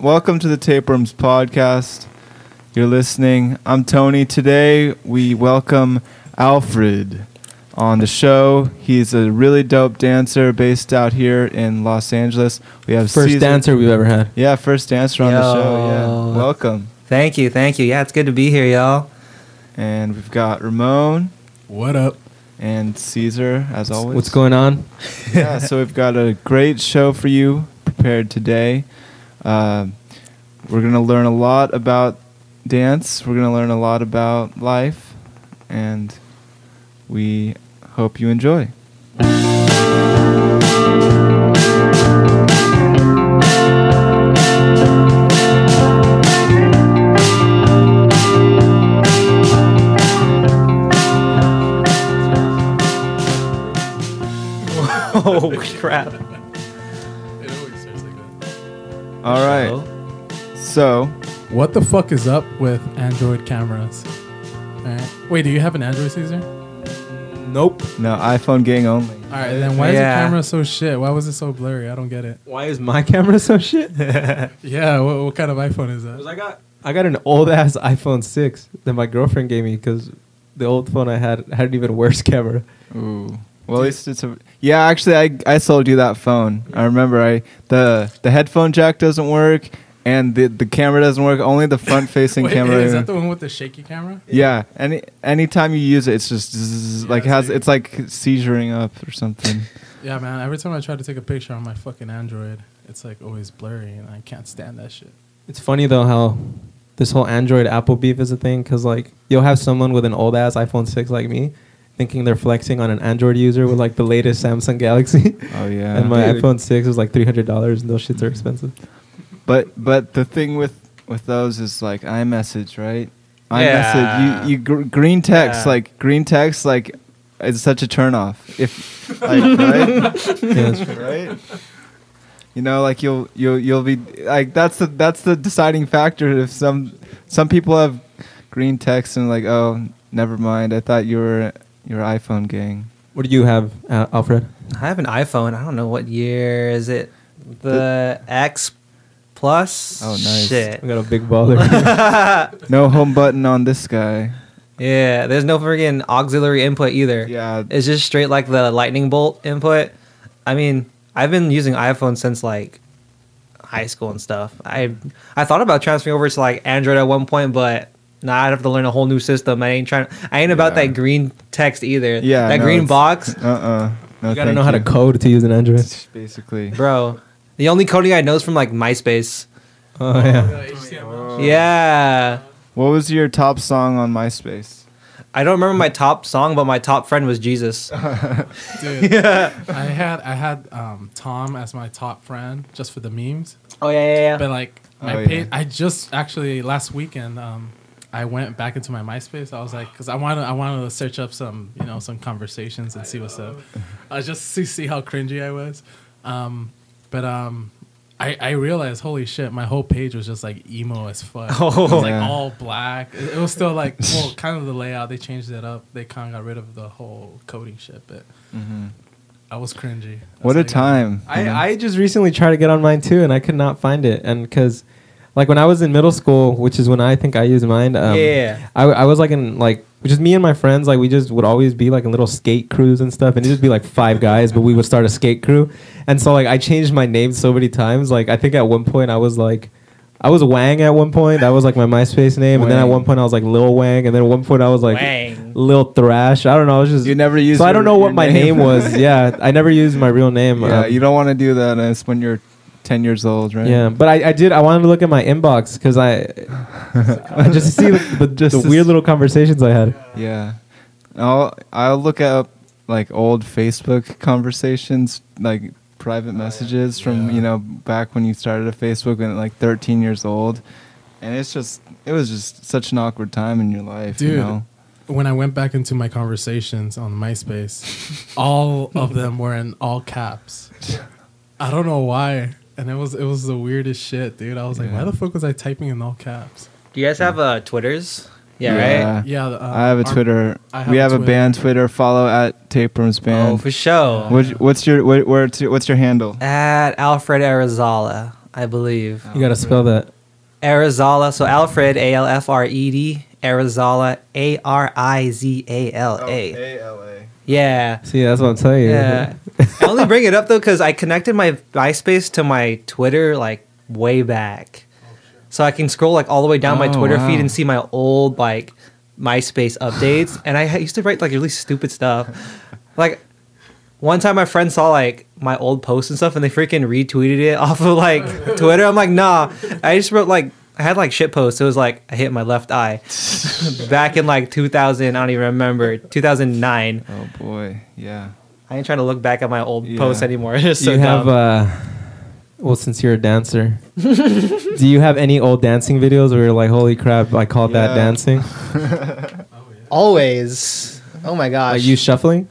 welcome to the Tapeworms podcast. You're listening. I'm Tony. Today we welcome Alfred on the show. He's a really dope dancer based out here in Los Angeles. We have First Caesar- dancer we've ever had. Yeah, first dancer on the show. Yeah, welcome. Thank you, thank you. Yeah, it's good to be here, y'all. And we've got Ramon What up? and Caesar as always. What's going on? yeah, so we've got a great show for you prepared today. Uh, we're going to learn a lot about dance. We're going to learn a lot about life. And we hope you enjoy. oh crap! All right. So, What the fuck is up with Android cameras? Alright. Wait, do you have an Android Caesar? Nope. no, iPhone gang only. All right, then why is Yeah. the camera so shit? Why was it so blurry? I don't get it. Why is my camera so shit? Yeah, what, what kind of iPhone is that? Because I got I got an old ass iPhone six that my girlfriend gave me because the old phone I had had an even worse camera. Ooh. Well, at least it's a yeah. Actually, I I sold you that phone. I remember. I the the headphone jack doesn't work, and the the camera doesn't work. Only the front facing Wait, camera. is that the one with the shaky camera? yeah. Any anytime you use it, it's just zzz, Yeah, like it's has like- it's like seizuring up or something. Yeah, man. Every time I try to take a picture on my fucking Android, it's like always blurry, and I can't stand that shit. It's funny though how this whole Android Apple beef is a thing because like you'll have someone with an old ass iPhone six like me thinking they're flexing on an Android user with like the latest Samsung Galaxy. Oh yeah. and my Dude. iPhone six was like three hundred dollars, and those shits are expensive. But but the thing with with those is like iMessage, right? Yeah. iMessage. You you gr- green text Yeah. like green text like it's such a turnoff. If like right. Yeah, right? You know, like you'll you'll you'll be like that's the that's the deciding factor. If some some people have green text and like, oh, never mind. I thought you were you were iPhone gang. What do you have, uh, Alfred? I have an iPhone. I don't know what year is it. The X Plus. Oh, nice. Shit. I got a big baller. No home button on this guy. Yeah, there's no friggin' auxiliary input either. Yeah, It's just straight like the lightning bolt input. I mean, I've been using iPhone since like high school and stuff. I I thought about transferring over to like Android at one point, but nah, I'd have to learn a whole new system. I ain't trying. I ain't about Yeah. that green text either. Yeah, that no, green box, Uh uh No, you gotta thank know how to code to use an Android. Basically. bro. The only coding I know is from like MySpace. Oh yeah. Yeah. What was your top song on MySpace? I don't remember my top song, but my top friend was Jesus. Dude, yeah. I had I had um, Tom as my top friend just for the memes. Oh yeah, yeah, yeah. But like my Oh, page, yeah. I just actually last weekend um, I went back into my MySpace. I was like, because I wanted I wanted to search up some you know some conversations and see what's up. I just to see how cringy I was. Um, but um, I I realized holy shit, my whole page was just like emo as fuck. Oh. it was like Yeah. all black. It, it was still like well, kind of the layout. They changed it up. They kind of got rid of the whole coding shit. But I was cringy. That's What a like- time. I, I just recently tried to get on mine too, and I could not find it. And because, like, when I was in middle school, which is when I think I used mine, um, Yeah. I, I was like in like just me and my friends, like we just would always be like in little skate crews and stuff, and it'd just be like five guys, but we would start a skate crew. And so like I changed my name so many times. Like I think at one point I was like. I was Wang at one point. That was like my MySpace name, and then at one point I was like Lil Wang, and then at one point I was like Wang. Lil Thrash. I don't know. I was just You never used So I don't know what your my name. name was. Yeah, I never used my real name. Yeah, Um, you don't want to do that as when you're 10 years old, right? Yeah, but I, I did. I wanted to look at my inbox because I, I just see the, the, Just the weird little conversations I had. Yeah. I'll I'll look up like old Facebook conversations, like private oh, messages from, Yeah. you know, back when you started a Facebook when like 13 years old. And it's just it was just such an awkward time in your life, you know. when I went back into my conversations on MySpace, all of them were in all caps. I don't know why, and it was it was the weirdest shit, dude. I was like, why the fuck was I typing in all caps? Do you guys have uh, Twitters? Yeah, Yeah. right. Yeah, uh, I have a Twitter. Have we a have a Twitter. band Twitter. Follow at Tapeworms Band. Oh, for sure. What, what's your what, where's your, what's your handle? At Alfred Arizala I believe. You gotta spell that. Arizala. So Alfred, A L F R E D. Arizala, A R I Z A L Oh, A. A-L-A. Yeah. See, that's what I'm telling you. Yeah. I only bring it up though because I connected my MySpace to my Twitter like way back, so I can scroll like all the way down my Oh, Twitter wow. feed and see my old like MySpace updates. And I ha- used to write like really stupid stuff. Like one time, my friend saw like my old posts and stuff, and they freaking retweeted it off of like Twitter. I'm like, nah. I just wrote like. I had like shit posts. It was like I hit my left eye back in like 2000. I don't even remember 2009. Oh boy, yeah. I ain't trying to look back at my old Yeah. posts anymore. It's just so you have dumb. uh well since you're a dancer do you have any old dancing videos where you're like holy crap i called that Yeah. dancing always. Oh my gosh. Are you shuffling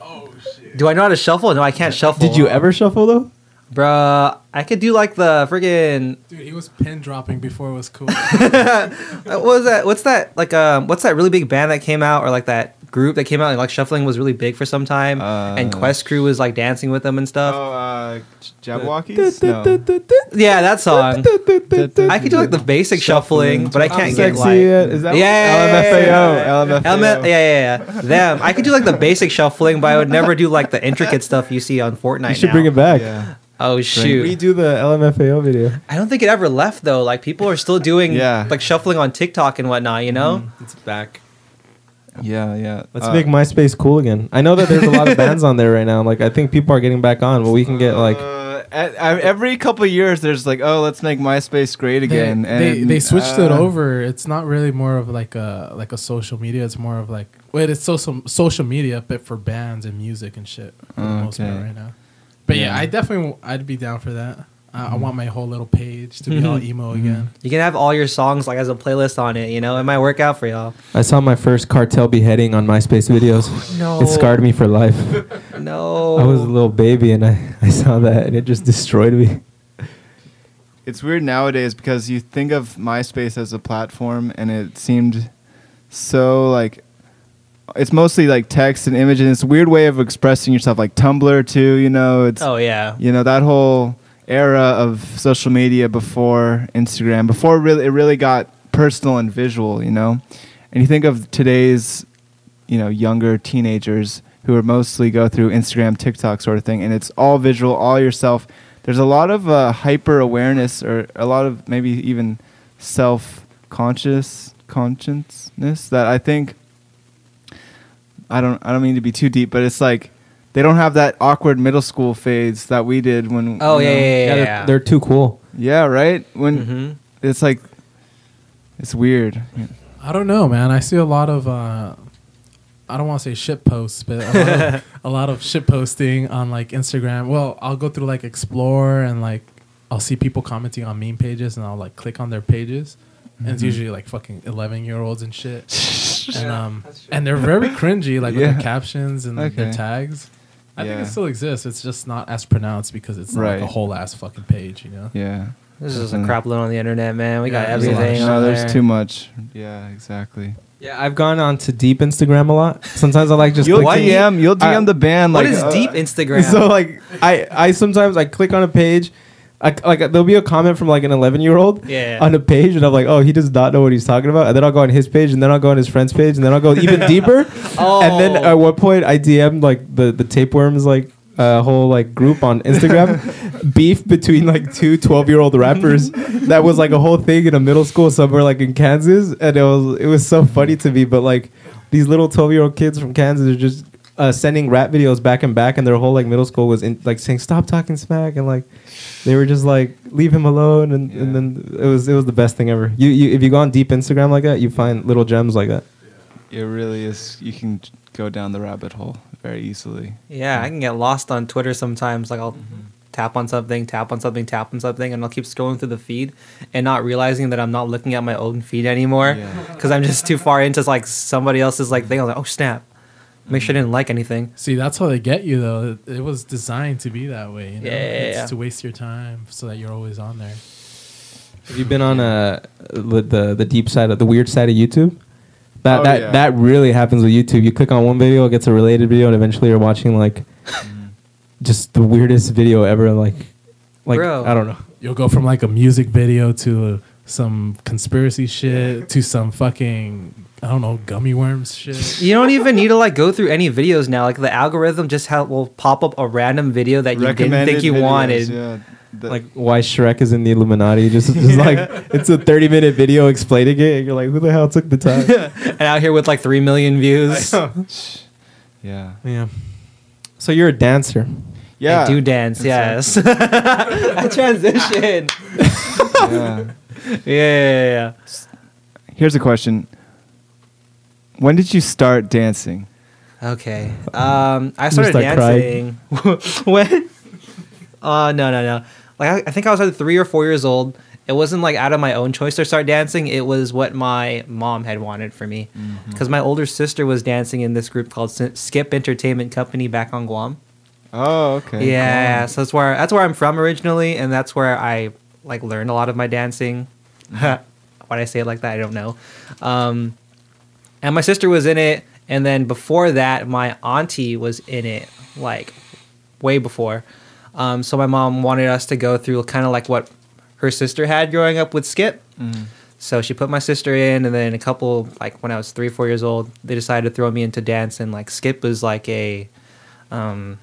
Oh shit. Do I know how to shuffle? No, I can't shuffle. did you ever shuffle though Bruh, I could do like the friggin' Dude, he was pin dropping before it was cool. what was that? What's that? Like um, what's that really big band that came out, or like that group that came out? And like shuffling was really big for some time, and Uh, Quest Crew was like dancing with them and stuff. Oh, uh, Jabbawockeez? No. yeah, that song. I could do like the basic shuffling, but I can't get Sexy, like. is that Yeah, LMFAO. LMFAO. Yeah, yeah, yeah. Them. I could do like the basic shuffling, but I would never do like the intricate stuff you see on Fortnite. you should now. bring it back Yeah. Oh shoot! We do the lmfao video I don't think it ever left though. Like people are still doing Yeah. like shuffling on TikTok and whatnot. You know? it's back Yeah, yeah. let's Uh, make myspace cool again i know that there's a lot of bands on there right now like i think people are getting back on but we can get like Uh, at, at- every couple of years, there's like, oh, let's make MySpace great again. they, they, and, they switched it uh, over. It's not really more of like a like a social media. It's more of like wait, it's social social media, but for bands and music and shit for the most part Okay. right now. But yeah, Yeah. I definitely I'd be down for that. Uh, I want my whole little page to be all emo again. You can have all your songs like as a playlist on it. You know, it might work out for y'all. i saw my first cartel beheading on myspace videos No, it scarred me for life No, I was a little baby and I, I saw that and it just destroyed me. It's weird nowadays because you think of MySpace as a platform, and it seemed so like it's mostly like text and image, and it's a weird way of expressing yourself, like Tumblr too. You know, it's Oh yeah. you know that whole era of social media before Instagram, before really it really got personal and visual. You know, and you think of today's you know younger teenagers who are mostly go through Instagram, TikTok sort of thing, and it's all visual, all yourself. There's a lot of uh, hyper awareness, or a lot of maybe even self conscious consciousness that I think. I don't. I don't mean to be too deep, but it's like they don't have that awkward middle school phase that we did when. Oh you yeah, know- yeah, yeah. Yeah, yeah, they're, they're too cool. yeah, right. When hmm it's like, it's weird. I don't know, man. I see a lot of uh, I don't want to say shit posts, but a lot, of, a lot of shit posting on like Instagram. Well, I'll go through like explore and like I'll see people commenting on meme pages and I'll like click on their pages. And it's usually like fucking eleven year olds and shit. and um and they're very cringy, like with Yeah. their captions and their Okay. tags. I think it still exists. It's just not as pronounced because it's not like a Right. whole ass fucking page, you know. Yeah. This is a Definitely. crap load on the internet, man. We got Yeah, there's a lot everything. No, on there's there. too much. Yeah, exactly. Yeah, I've gone on to deep Instagram a lot. Sometimes I like just You'll clicking- DM. You'll DM I- the band. What like, is uh, deep Instagram? So like I I sometimes I click on a page, I, like there'll be a comment from like an 11 year old Yeah. on a page, and I'm like, oh, he does not know what he's talking about. And then I'll go on his page, and then I'll go on his friend's page, and then I'll go even deeper. Oh. And then oh. at one point, I DM'd like the the tapeworms like a whole like group on Instagram, beef between like two 12 year old rappers. that was like a whole thing in a middle school somewhere like in Kansas, and it was it was so funny to me. But like these little 12 year old kids from Kansas are just uh, sending rap videos back and back, and their whole like middle school was in, like saying "Stop talking smack" and like they were just like leave him alone, and, and then it was it was the best thing ever. You you if you go on deep Instagram like that, you find little gems like that. It really is. You can go down the rabbit hole very easily. Yeah, I can get lost on Twitter sometimes. Like I'll tap on something, tap on something, tap on something, and I'll keep scrolling through the feed and not realizing that I'm not looking at my own feed anymore Yeah. because I'm just too far into like somebody else's like thing. I'm like, oh snap, make sure I didn't like anything. See, that's how they get you though. It, it was designed to be that way. You know? Yeah, yeah, it's yeah. to waste your time so that you're always on there. Have you been on uh, the the the deep side of the weird side of YouTube? That Oh, that yeah. that really happens with YouTube. You click on one video, it gets a related video, and eventually you're watching like just the weirdest video ever. Like, like Bro. I don't know. you'll go from like a music video to some conspiracy shit to some fucking I don't know gummy worms shit. You don't even need to like go through any videos now. Like the algorithm just ha- will pop up a random video that you didn't think you videos, wanted. Yeah. The- like why Shrek is in the Illuminati. Just, just like it's a thirty minute video explaining it, and you're like, who the hell took the time? and out here with like three million views. yeah. yeah. So you're a dancer. Yeah. I do dance, yes. I transition. yeah. Yeah, yeah, yeah. Here's a question. When did you start dancing? Okay. Um, I started start dancing when. Uh, no, no, no. Like I, I think I was either three or four years old. It wasn't like out of my own choice to start dancing. It was what my mom had wanted for me, because my older sister was dancing in this group called S- Skip Entertainment Company back on Guam. Oh, okay. Yeah, so that's where that's where I'm from originally, and that's where I like learned a lot of my dancing. Why I say it like that? I don't know. Um, and my sister was in it, and then before that, my auntie was in it, like way before. Um, so my mom wanted us to go through kind of like what her sister had growing up with Skip. So she put my sister in, and then a couple like when I was three, four years old, they decided to throw me into dance, and like Skip was like a, um,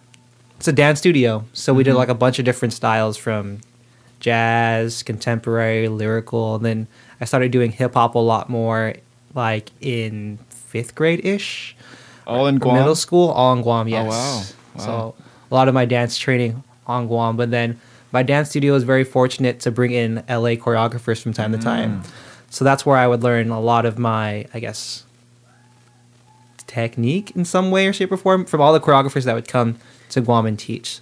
it's a dance studio. So we did like a bunch of different styles from jazz, contemporary, lyrical. And then I started doing hip hop a lot more, like in fifth grade ish, All in Guam. middle school, all in Guam. Yes. wow. Wow. So a lot of my dance training on Guam, but then my dance studio is very fortunate to bring in LA choreographers from time to time. Mm. So that's where I would learn a lot of my, I guess, technique in some way or shape or form from all the choreographers that would come to Guam and teach.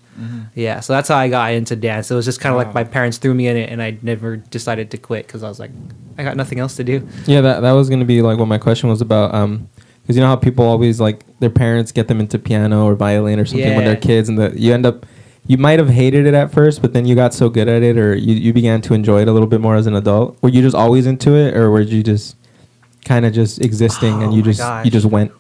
Yeah, so that's how I got into dance. It was just kind of Wow. like my parents threw me in it, and I never decided to quit because I was like, I got nothing else to do. Yeah, that that was gonna be like what my question was about. Um, because you know how people always like their parents get them into piano or violin or something when they're kids, and you end up you might have hated it at first, but then you got so good at it, or you, you began to enjoy it a little bit more as an adult. Were you just always into it, or were you just kind of just existing and Oh you just gosh. you just went?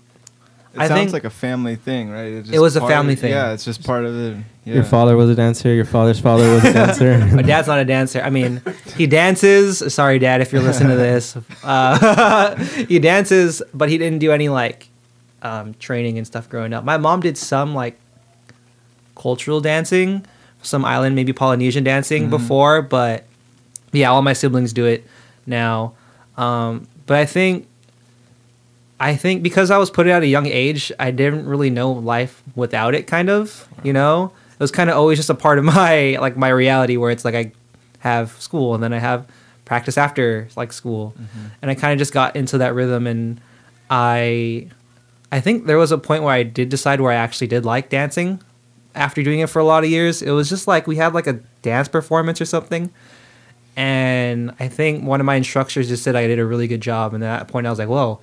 It I sounds think- like a family thing, right? It's It was a family of- thing. Yeah, it's just part of it. Yeah. Your father was a dancer. Your father's father was a dancer. My dad's not a dancer. I mean, he dances. Sorry, Dad, if you're listening to this. Uh, he dances, but he didn't do any like um, training and stuff growing up. My mom did some like cultural dancing, some island, maybe Polynesian dancing before, but yeah, all my siblings do it now. Um, but I think, I think because I was put at a young age, I didn't really know life without it. Kind of, you know, it was kind of always just a part of my like my reality where it's like I have school and then I have practice after like school, mm-hmm. and I kind of just got into that rhythm and I. I think there was a point where I did decide where I actually did like dancing after doing it for a lot of years. It was just like we had like a dance performance or something. And I think one of my instructors just said I did a really good job. And at that point, I was like, whoa,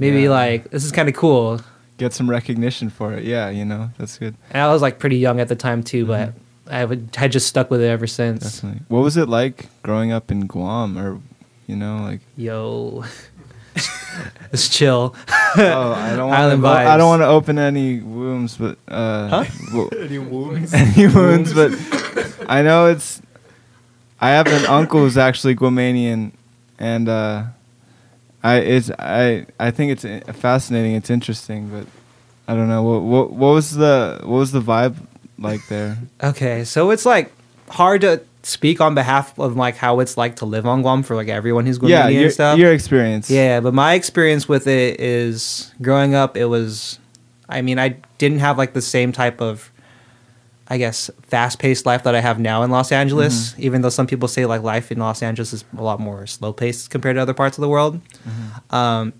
maybe Yeah. like this is kind of cool. Get some recognition for it. Yeah, you know, that's good. And I was like pretty young at the time too, but I would, had just stuck with it ever since. Definitely. What was it like growing up in Guam, or you know, like? Yo, it's chill. oh, I don't want Island to. I don't want to open any wombs, but uh, Huh? any wounds? any wounds, but I know it's. I have an uncle who's actually Guamanian, and uh, I it's I I think it's uh, fascinating. It's interesting, but I don't know what what what was the what was the vibe like there. Okay, so it's like hard to speak on behalf of like how it's like to live on Guam for like everyone who's Guamanian yeah, and your, stuff. your experience. Yeah, but my experience with it is growing up, it was, I mean, I didn't have like the same type of, I guess, fast paced life that I have now in Los Angeles, even though some people say like life in Los Angeles is a lot more slow paced compared to other parts of the world. Um,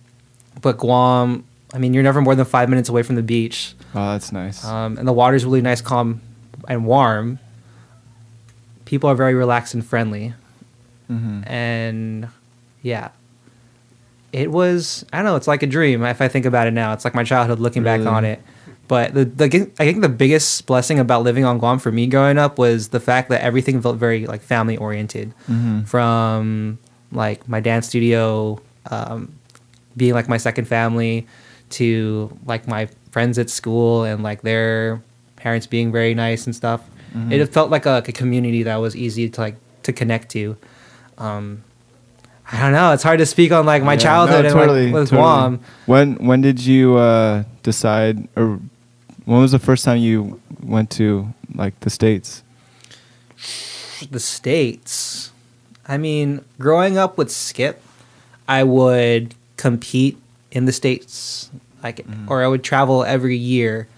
but Guam, I mean, you're never more than five minutes away from the beach. Oh, that's nice. Um, and the water's really nice, calm, and warm. People are very relaxed and friendly hmm and yeah it was i don't know it's like a dream if i think about it now it's like my childhood looking back on it but the, the i think the biggest blessing about living on guam for me growing up was the fact that everything felt very like family oriented hmm from like my dance studio um, being like my second family to like my friends at school and like their parents being very nice and stuff Mhm. it felt like a, like a community that was easy to like to connect to. Um, I don't know. It's hard to speak on like my Yeah, childhood no, and totally, like with totally. Guam. When when did you uh, decide, or when was the first time you went to like the states? the states i mean growing up with skip i would compete in the states like Mm-hmm. or i would travel every year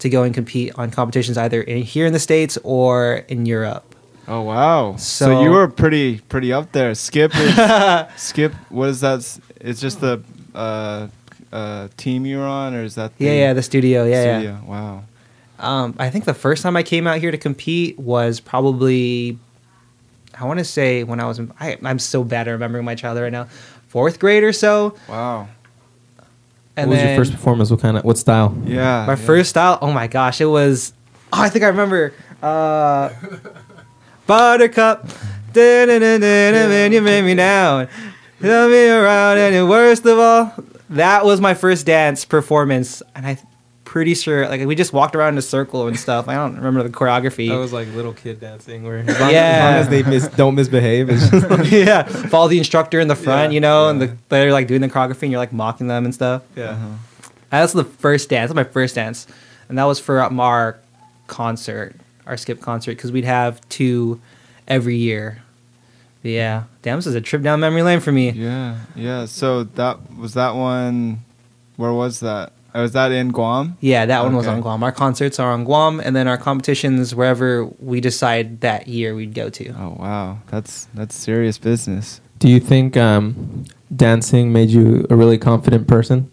to go and compete on competitions either in here in the states or in europe Oh wow! So, So- you were pretty pretty up there. Skip is Skip. What is that? It's just the uh, uh, team you're on, or is that? The yeah yeah the studio yeah yeah? Wow. um, i think the first time i came out here to compete was probably i want to say when i was in, I, i'm so bad at remembering my childhood right now fourth grade or so Wow. and what was your first performance? What kind of what style? Yeah. My yeah. first style, oh my gosh, it was. Oh, I think I remember. Uh, Buttercup, da-da-da-da-da, you made me down, tell me around, and worst of all, that was my first dance performance, and I'm pretty sure like we just walked around in a circle and stuff. I don't remember the choreography. That was like little kid dancing, where as long, Yeah. as, long as they mis- don't misbehave, it's just like, yeah, follow the instructor in the front, Yeah, you know, and the, they're like doing the choreography, and you're like mocking them and stuff. yeah. Uh-huh. That's the first dance. That's my first dance, and that was for um, our concert, our skip concert, because we'd have two every year. But yeah, damn, this is a trip down memory lane for me. Yeah, yeah. So that was that one. Where was that? Was that in Guam? Yeah, that one was on Guam. Our concerts are on Guam, and then our competitions wherever we decide that year we'd go to. Oh wow, that's that's serious business. Do you think um, dancing made you a really confident person?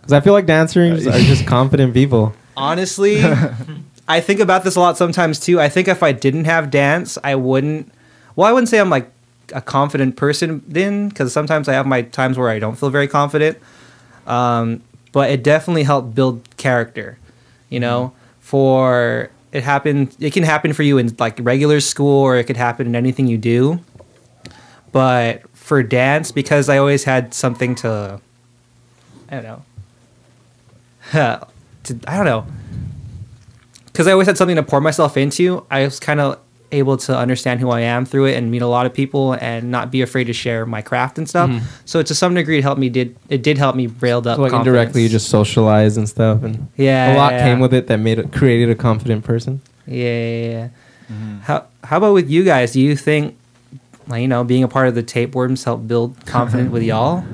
Because I feel like dancers are just confident people. Honestly, I think about this a lot sometimes too. I think if I didn't have dance, I wouldn't. Well, I wouldn't say I'm like a confident person then, because sometimes I have my times where I don't feel very confident. Um, but it definitely helped build character. You know, for it happened. It can happen for you in like regular school, or it could happen in anything you do. But for dance, because I always had something to, I don't know, to, I don't know, because I always had something to pour myself into. I was kind of able to understand who I am through it and meet a lot of people and not be afraid to share my craft and stuff. Mhm. So to some degree, it helped me. Did it did help me railed up? So like confidence. indirectly, you just socialize and stuff, and yeah, a lot yeah, came with it that made it created a confident person. Yeah, yeah, yeah. How how about with you guys? Do you think, like you know, being a part of the tapeworms helped build confidence with y'all?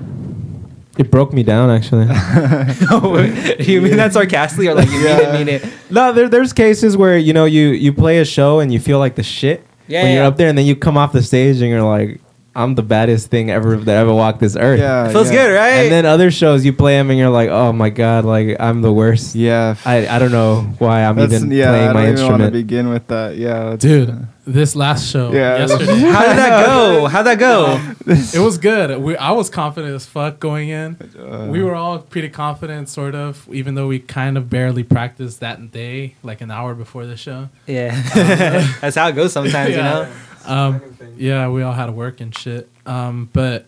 It broke me down actually. Do you mean that sarcastically or like you mean it? Mean it? no, there, there's cases where you know you you play a show and you feel like the shit Yeah, when you're up there, and then you come off the stage and you're like, I'm the baddest thing ever that ever walked this earth. Yeah, It feels yeah. good, right? And then other shows you play them and you're like, oh my god, like I'm the worst. Yeah. I, I don't know why I'm that's- even yeah, playing I don't my even want to instrument. begin with that. Yeah, it's- Dude, this last show Yeah. yesterday, How did that go? How'd that go? it was good. We, I was confident as fuck going in. Uh, we were all pretty confident, sort of, even though we kind of barely practiced that day, like an hour before the show. Yeah, that's how it goes sometimes, you Yeah. know. Um, yeah, we all had to work and shit. Um, but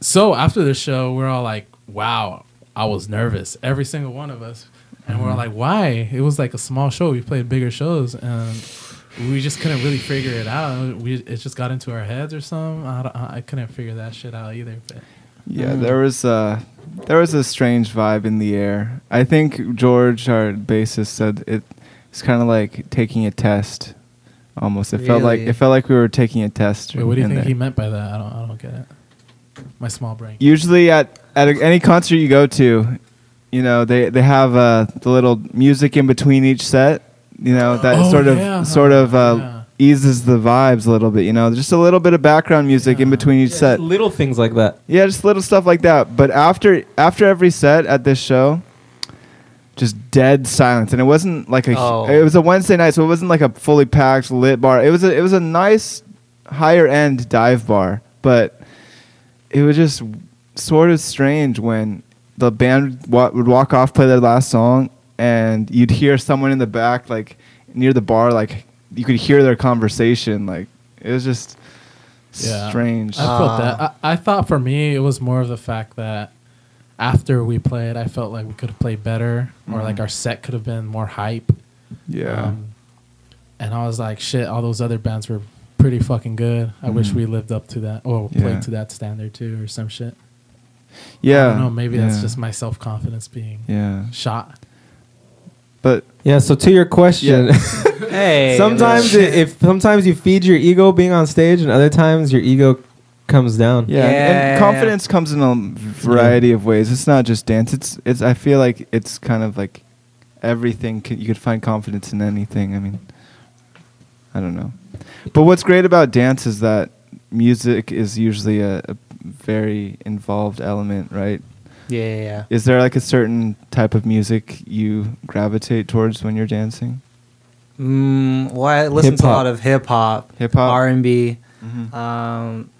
so after the show, we're all like, "Wow, I was nervous." Every single one of us, and we're all like, "Why?" It was like a small show. We played bigger shows, and we just couldn't really figure it out. We it just got into our heads or something. I, don't, I couldn't figure that shit out either. But Yeah, Mm. there was uh there was a strange vibe in the air. I think George, our bassist, said it, it's kind of like taking a test. Almost, it felt like it felt like we were taking a test. wait, what do you think there. he meant by that? I don't I don't get it. My small brain. Usually at at a, any concert you go to, you know they they have uh, the little music in between each set. You know that Oh, sort of yeah, sort of uh, yeah. eases the vibes a little bit. You know, just a little bit of background music in between each set. Little things like that. Yeah, just little stuff like that. But after after every set at this show, just dead silence, and it wasn't like a. Oh. It was a Wednesday night, so it wasn't like a fully packed lit bar. It was a it was a nice higher end dive bar, but it was just sort of strange when the band wa- would walk off, play their last song, and you'd hear someone in the back, like near the bar, like you could hear their conversation. Like it was just Yeah. strange. I felt Ah. that. I, I thought for me it was more of the fact that after we played, I felt like we could have played better, or Mhm. like our set could have been more hype. yeah. Um, and I was like, shit, all those other bands were pretty fucking good. I wish Mhm. we lived up to that or Yeah. played to that standard too, or some shit. Yeah. I don't know. Maybe that's just my self confidence being Yeah. shot. But Yeah. So to your question, Hey, sometimes it, if sometimes you feed your ego being on stage, and other times your ego comes down. yeah, and- Yeah, and yeah, confidence comes in a variety of ways. It's not just dance. It's it's. I feel like it's kind of like everything. c- You could find confidence in anything. I mean, I don't know. But what's great about dance is that music is usually a, a very involved element, right? Yeah, yeah, yeah. Is there like a certain type of music you gravitate towards when you're dancing? Mm, well, I listen to a lot of hip hop, Hip hop. R and B. Mhm. Um,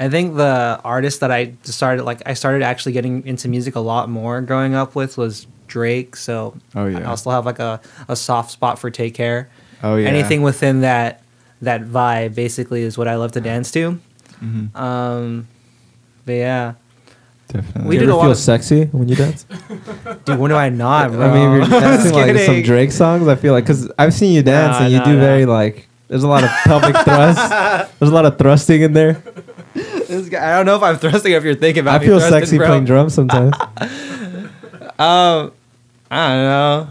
I think the artist that I started like I started actually getting into music a lot more growing up with was Drake. So Oh, yeah. I still have like a, a soft spot for Take Care. Oh yeah. Anything within that that vibe basically is what I love to dance to. Mhm. Um, but yeah, Definitely. we you did ever a lot feel of- sefsy when you dance? dude, when do I not, bro? I mean, if you're dancing like some. Drake songs, I feel like because I've seen you dance Nah, and you nah, do nah. very like. There's a lot of pelvic thrust. There's a lot of thrusting in there. This guy, I don't know if I'm thrusting or if you're thinking about it. I me feel thrusting, sexy bro. playing drums sometimes. Um, I don't know.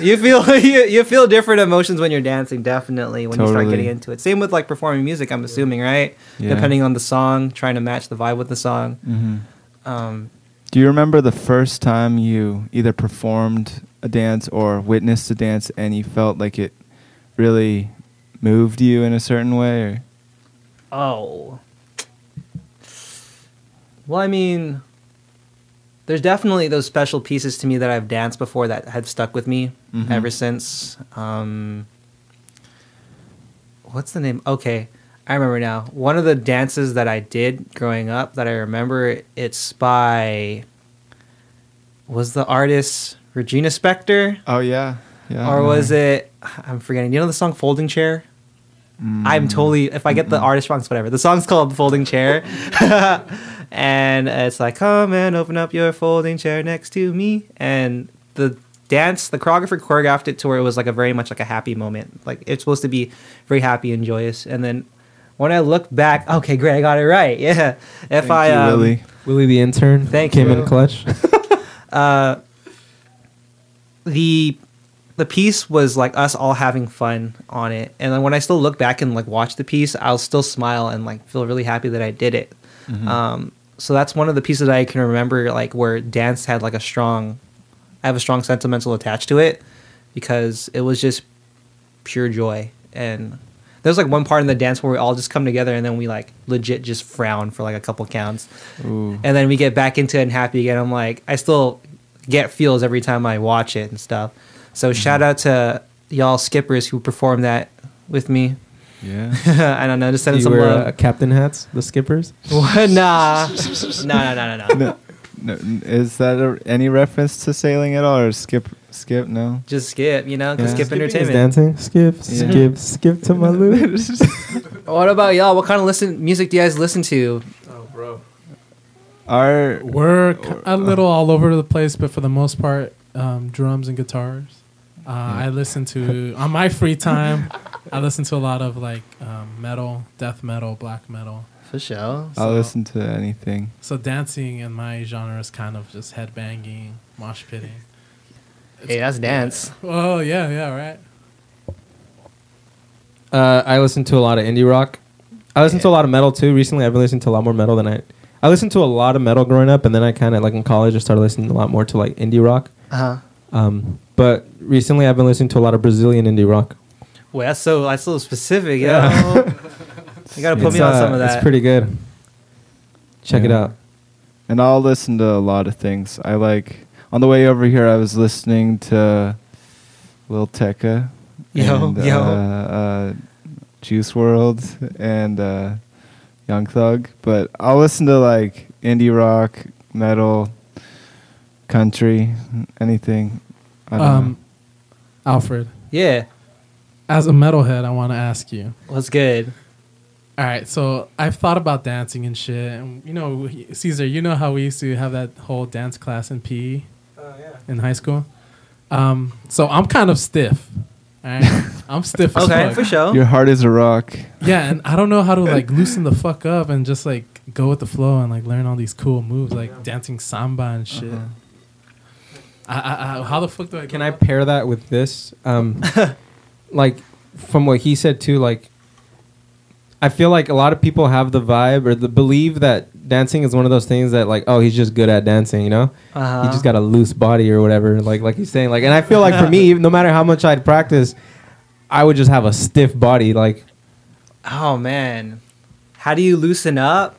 You feel you, you feel different emotions when you're dancing. Definitely when you start getting into it. Same with like performing music. I'm assuming, right? Yeah. Depending on the song, trying to match the vibe with the song. Mhm. Um, Do you remember the first time you either performed a dance or witnessed a dance and you felt like it really moved you in a certain way? Or? oh. Well, I mean, there's definitely those special pieces to me that I've danced before that have stuck with me Mhm. ever since. Um, what's the name? Okay, I remember now. One of the dances that I did growing up that I remember, it's by was the artist Regina Spektor, Oh yeah, yeah. or was it? I'm forgetting. You know the song "Folding Chair." Mm. I'm totally. If I get the artist wrong, it's whatever. The song's called "Folding Chair," and it's like, "Come and open up your folding chair next to me." And the dance, the choreographer choreographed it to where it was like a very much like a happy moment. Like it's supposed to be very happy and joyous. And then when I look back, okay, great, I got it right. Yeah. If Thank I you, um, Willie. Willie the intern Thank came you. in clutch. uh, the the piece was like us all having fun on it and then when i still look back and like watch the piece i'll still smile and like feel really happy that i did it um, so that's one of the pieces that i can remember like where dance had like a strong i have a strong sentimental attached to it because it was just pure joy and there's like one part in the dance where we all just come together and then we like legit just frown for like a couple counts Ooh. and then we get back into it and happy again. I'm like, I still get feels every time I watch it and stuff. So shout out to y'all skippers who performed that with me. Yeah. I don't know, just you some wear love. uh, captain hats, the skippers. What? Nah, no, no, no, no, no. no, no, is that a, any reference to sailing at all, or skip? Skip? No. Just skip, you know, 'cause Yeah. skip Skipping is entertainment. dancing. Skip, Yeah. skip, skip to my loop. What about y'all? What kind of listen music do you guys listen to? Oh, bro. Our We're k- a little all over the place, but for the most part, um, drums and guitars. Uh, I listen to on my free time. I listen to a lot of like um, metal, death metal, black metal. For sure. I'll listen to anything. So dancing in my genre is kind of just headbanging, mosh pitting. Hey, that's dance. Oh yeah, yeah, right. Uh, I listen to a lot of indie rock. I listen to a lot of metal too. Recently, I've been listening to a lot more metal than I. I listened to a lot of metal growing up, and then I kind of like in college, I started listening a lot more to like indie rock. Uh huh. Um, but recently, I've been listening to a lot of Brazilian indie rock. Well, that's so that's so specific. Yeah. you gotta put It's, me on uh, some of that. It's pretty good. Check it out. And I'll listen to a lot of things. I like on the way over here. I was listening to Lil Tecca, Yo, and, yo. Uh, uh, Juice WRLD, and uh, Young Thug. But I'll listen to like indie rock, metal, country, anything. I don't Um, Alfred, yeah. as a metalhead, I want to ask you. What's good? All right, so I've thought about dancing and shit. And, you know, Caesar, you know how we used to have that whole dance class in PE Oh yeah. in high school. Um, so I'm kind of stiff. Alright? I'm stiff as Okay, fuck. for sure. Your heart is a rock. Yeah, and I don't know how to like loosen the fuck up and just like go with the flow and like learn all these cool moves like dancing samba and shit. Uh-huh. I, I, I, how the fuck do I? Can go I about- pair that with this? Um, like from what he said too, like I feel like a lot of people have the vibe or the believe that dancing is one of those things that like, oh, he's just good at dancing, you know? Uh-huh. He just got a loose body or whatever, like like he's saying. Like, and I feel like for me, no matter how much I'd practice, I would just have a stiff body. Like, Oh man, how do you loosen up?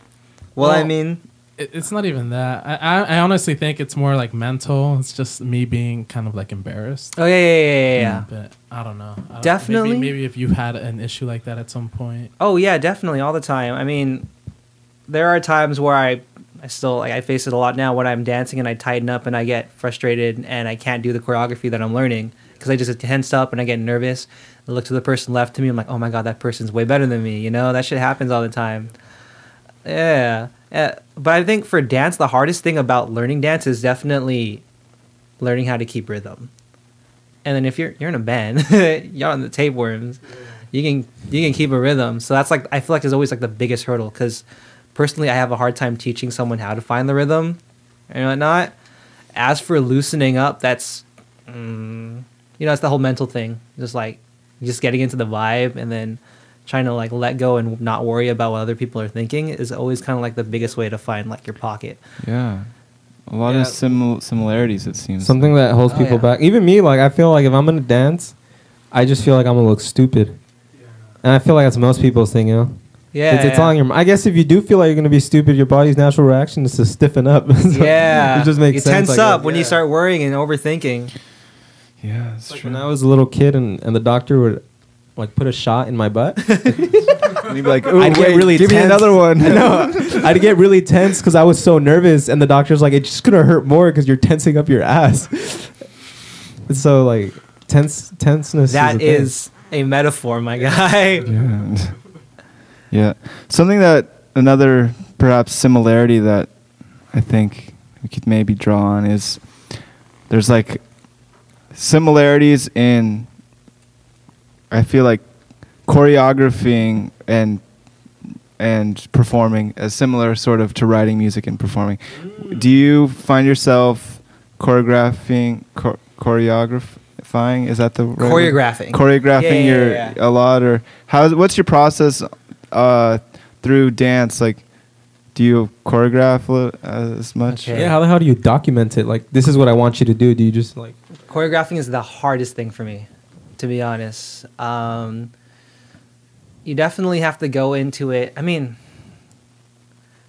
Well, I mean, It, it's not even that. I, I, I honestly think it's more like mental. It's just me being kind of like embarrassed. oh yeah, yeah, yeah, yeah. yeah. But I don't know. I don't- Definitely. Maybe, maybe if you had an issue like that at some point. Oh yeah, definitely all the time. I mean, there are times where I, I still like I face it a lot now when I'm dancing and I tighten up and I get frustrated and I can't do the choreography that I'm learning because I just get tensed up and I get nervous. I look to the person left to me. I'm like, oh my god, that person's way better than me. You know that shit happens all the time. Yeah, yeah. But I think for dance, the hardest thing about learning dance is definitely learning how to keep rhythm. And then if you're you're in a band, you're on the tapeworms, you can you can keep a rhythm. So that's like I feel like is always like the biggest hurdle because personally I have a hard time teaching someone how to find the rhythm and whatnot. As for loosening up, that's mm, you know it's the whole mental thing, just like just getting into the vibe and then trying to like let go and not worry about what other people are thinking is always kind of like the biggest way to find like your pocket. Yeah. A lot Yeah. of simil- similarities, it seems. something that holds Oh, people yeah. back. Even me, like I feel like if I'm gonna dance, I just feel like I'm gonna look stupid, and I feel like that's most people's thing, you know. Yeah, it's, it's yeah. on your. I guess if you do feel like you're gonna be stupid, your body's natural reaction is to stiffen up. So yeah, it just makes you sense. tense I up guess. when you start worrying and overthinking. Yeah, that's Like true. when I was a little kid and, and the doctor would like put a shot in my butt. And you'd be like, I'd get wait, really give me tense. another one. no, I'd get really tense because I was so nervous, and the doctor's like, "It's just gonna hurt more because you're tensing up your ass." so like tense tenseness. That is, a is a metaphor, my guy. Yeah. yeah. Something that another perhaps similarity that I think we could maybe draw on is there's like similarities in I feel like choreographing and and performing as similar sort of to writing music and performing. Do you find yourself choreographing cho- choreographing is that the right word? Choreographing. choreographing Yeah, yeah, your yeah, yeah. a lot or how's what's your process uh through dance like do you choreograph as much Okay. Yeah, how the hell do you document it? Like, this is what I want you to do. Do you just like? choreographing is the hardest thing for me to be honest. Um, you definitely have to go into it. I mean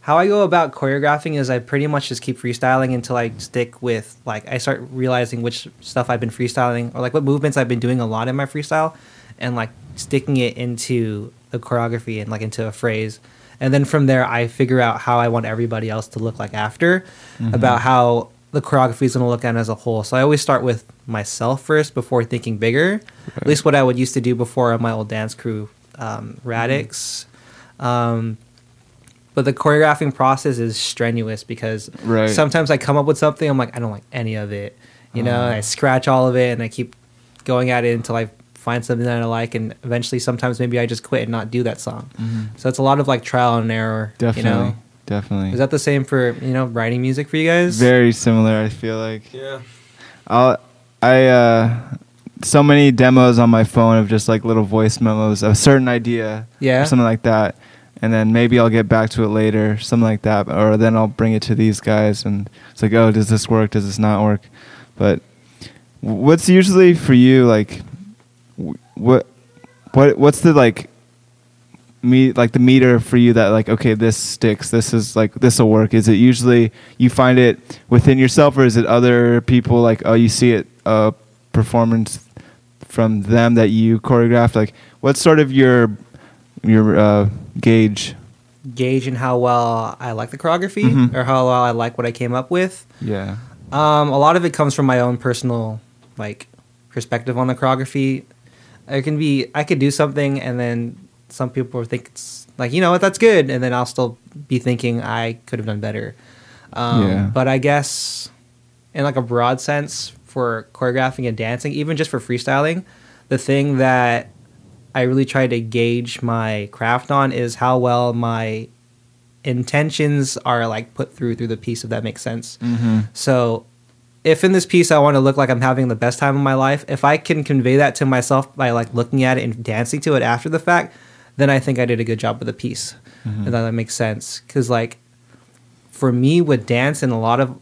how i go about choreographing is i pretty much just keep freestyling until i stick with like i start realizing which stuff i've been freestyling or like what movements i've been doing a lot in my freestyle and like sticking it into the choreography and like into a phrase. And then from there i figure out how i want everybody else to look like after about how the choreography is going to look at as a whole. So i always start with myself first before thinking bigger. At least what i would used to do before on my old dance crew um, radix. Um, but the choreographing process is strenuous because Right. sometimes i come up with something i'm like i don't like any of it. You know Uh. i scratch all of it and i keep going at it until i find something that i like and eventually sometimes maybe i just quit and not do that song. Mhm. so it's a lot of like trial and error definitely you know definitely is that the same for you know writing music for you guys? very similar i feel like Yeah. I'll, I uh, so many demos on my phone of just like little voice memos of a certain idea, Yeah. or something like that, and then maybe I'll get back to it later, something like that, or then I'll bring it to these guys, and it's like, oh, does this work? Does this not work? But what's usually for you like, what, what, what's the like, me like the meter for you that like okay this sticks this is like this will work is it usually you find it within yourself or is it other people like oh you see it uh performance from them that you choreographed like what's sort of your your uh gauge Gauge in how well I like the choreography Mhm. or how well I like what I came up with. yeah Um, a lot of it comes from my own personal like perspective on the choreography. It can be I could do something and then some people think it's like you know what that's good and then I'll still be thinking I could have done better. Um, Yeah. But I guess in like a broad sense for choreographing and dancing, even just for freestyling, the the thing that I really try to gauge my craft on is how well my intentions are like put through through the piece if that makes sense. Mm-hmm. So if in this piece I want to look like I'm having the best time of my life, if I can convey that to myself by like looking at it and dancing to it after the fact, then I think I did a good job with the piece. Mm-hmm. If that makes sense. Cause like for me with dance and a lot of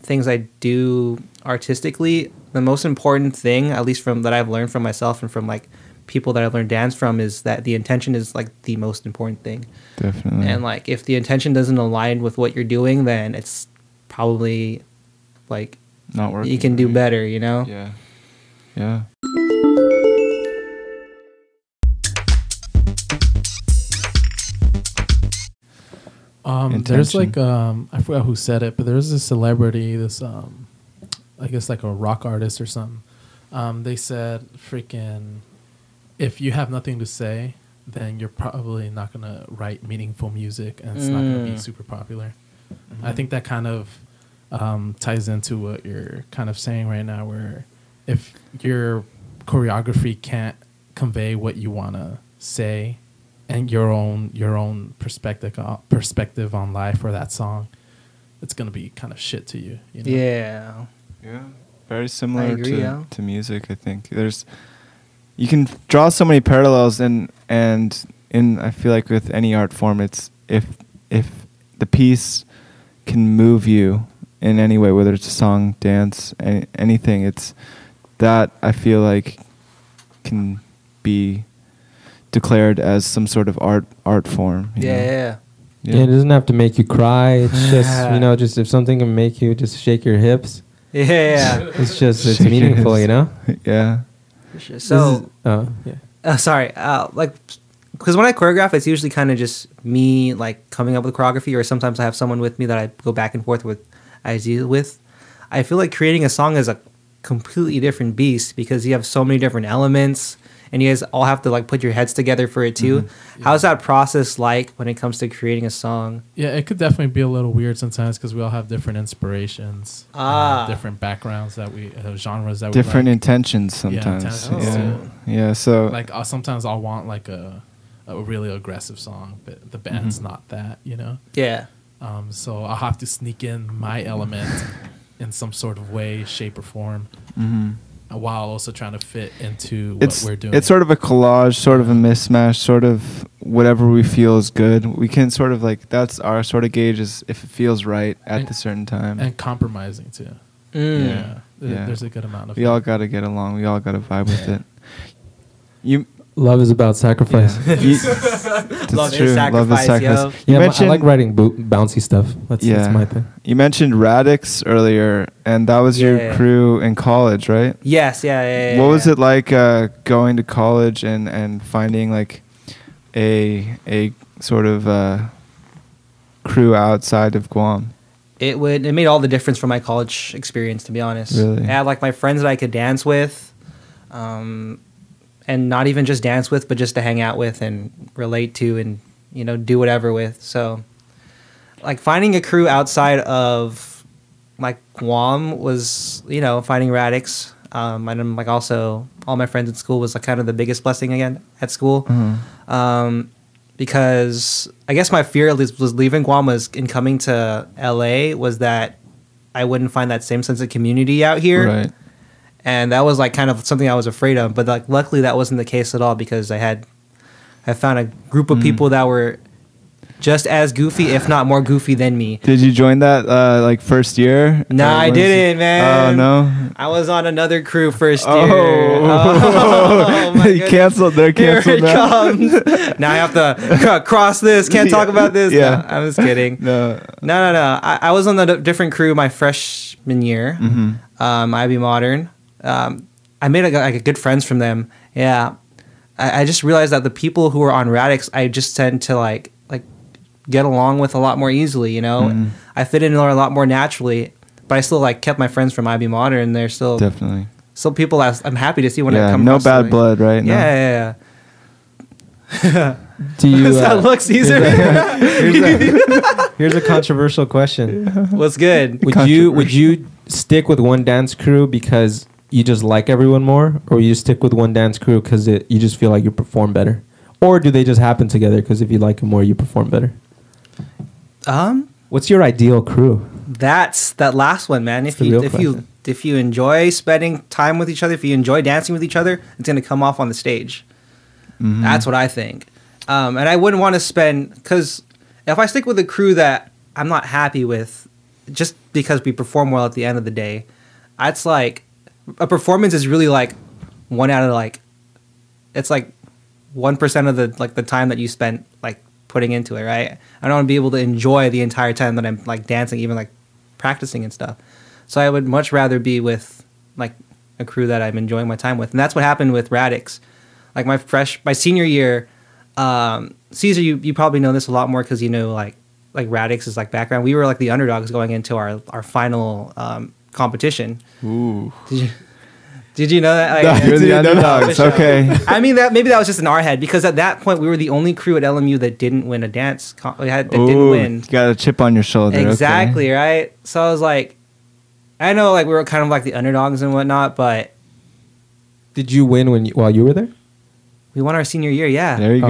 things I do artistically, the most important thing, at least from that I've learned from myself and from like people that I've learned dance from, is that the intention is like the most important thing. Definitely. And like if the intention doesn't align with what you're doing, then it's probably like not working. you can do better, you know? Yeah. Yeah. Um, there's like um, I forgot who said it, but there's a celebrity, this um, I guess like a rock artist or something. Um, they said, "Freaking, if you have nothing to say, then you're probably not gonna write meaningful music, and it's not gonna be Mm. super popular." I think that kind of um, ties into what you're kind of saying right now, where if your choreography can't convey what you want to say and your own your own perspective on, perspective on life or that song, it's gonna be kind of shit to you. you know? Yeah. Yeah. Very similar agree, to, yeah. to music, I think. There's you can draw so many parallels and and in I feel like with any art form it's if if the piece can move you in any way, whether it's a song, dance, any, anything, it's that I feel like can be declared as some sort of art art form. you Yeah, know? yeah, Yeah. it doesn't have to make you cry. It's just you know, just if something can make you just shake your hips, yeah. Yeah, yeah. it's just it's Shake meaningful, you know. yeah. For sure. So, is- uh, yeah. uh, sorry, uh, like, because when I choreograph, it's usually kind of just me like coming up with choreography, or sometimes I have someone with me that I go back and forth with ideas with. I feel like creating a song is a completely different beast because you have so many different elements, and you guys all have to like put your heads together for it too. How's that process like when it comes to creating a song? Yeah, it could definitely be a little weird sometimes because we all have different inspirations, uh, Ah. different backgrounds that we uh, genres that Different we like. intentions sometimes. intentions Yeah. Yeah. So like uh, sometimes I'll want like a a really aggressive song, but the band's not that, you know. Yeah. Um, so I'll have to sneak in my element in some sort of way, shape, or form, mhm. While also trying to fit into what it's we're doing. it's sort of a collage, sort of a mismatch, sort of whatever we feel is good. We can sort of like that's our sort of gauge is if it feels right at And- the certain time. and compromising too. Mm. Yeah. Yeah, there's a good amount of. we all got to get along. We all got to vibe with it. You Love is about sacrifice. Yeah. You- that's Love is true. Love is sacrifice, sacrifice. yo. You Yeah, I like writing bo- bouncy stuff. That's, Yeah. that's my thing. you mentioned Radix earlier, and that was your Yeah. crew in college, right? Yes. Yeah. Yeah. yeah what was it like uh, going to college and, and finding like a a sort of uh, crew outside of Guam? it would it made all the difference for my college experience to be honest Really? i had like my friends that i could dance with um, and not even just dance with but just to hang out with and relate to and you know do whatever with so like finding a crew outside of like guam was you know finding radix um, and then like also all my friends in school was like kind of the biggest blessing again at school Mhm. um, because I guess my fear at least was leaving Guam was in coming to LA was that I wouldn't find that same sense of community out here, Right. And that was like kind of something I was afraid of. But like luckily that wasn't the case at all because I had I found a group of Mm. people that were just as goofy, if not more goofy than me. Did you join that uh, like first year? Nah, I didn't, man. Oh no. I was on another crew first year. Oh, my you goodness. canceled. They're Here canceled it now. comes. now I have to cross this. Can't talk Yeah. about this. Yeah. No, I'm just kidding. No. No, no, no. I, I was on a d- different crew my freshman year. hmm Um, IB Modern. Um, I made a, like a good friends from them. Yeah. I, I just realized that the people who were on Radix, I just tend to like like get along with a lot more easily. You know, Mhm. I fit in a lot more naturally. But I still like kept my friends from IB Modern. They're still Definitely. still people I, I'm happy to see when I yeah. come. No bad way. blood, right? No. Yeah, yeah, yeah. Do you? What's that Uh, look, Caesar? here's, a, here's a controversial question. What's good? Would you would you stick with one dance crew because you just like everyone more, or you stick with one dance crew because you just feel like you perform better, or do they just happen together? Because if you like them more, you perform better. Um, What's your ideal crew? that's that last one, man. If you real if you if you enjoy spending time with each other, if you enjoy dancing with each other, it's gonna come off on the stage. Mhm. That's what I think. Um, and I wouldn't want to spend because if I stick with a crew that I'm not happy with, just because we perform well at the end of the day, that's like a performance is really like one out of like it's like one percent of the like the time that you spent like putting into it, right? I don't want to be able to enjoy the entire time that I'm like dancing, even like practicing and stuff. So I would much rather be with like a crew that I'm enjoying my time with, and that's what happened with Radix. Like my fresh my senior year, um, Caesar, you you probably know this a lot more because you know like like Radix is like background. We were like the underdogs going into our our final um, competition. Ooh. Did you did you know that? Like, You're the Dude, no, no, underdogs. Okay. I mean that maybe that was just in our head because at that point we were the only crew at LMU that didn't win a dance com- we had, that didn't win You got a chip on your shoulder. okay. exactly right. So I was like, I know like we were kind of like the underdogs and whatnot, but Did you win when you, while you were there? we won our senior year. Yeah, There you Oh,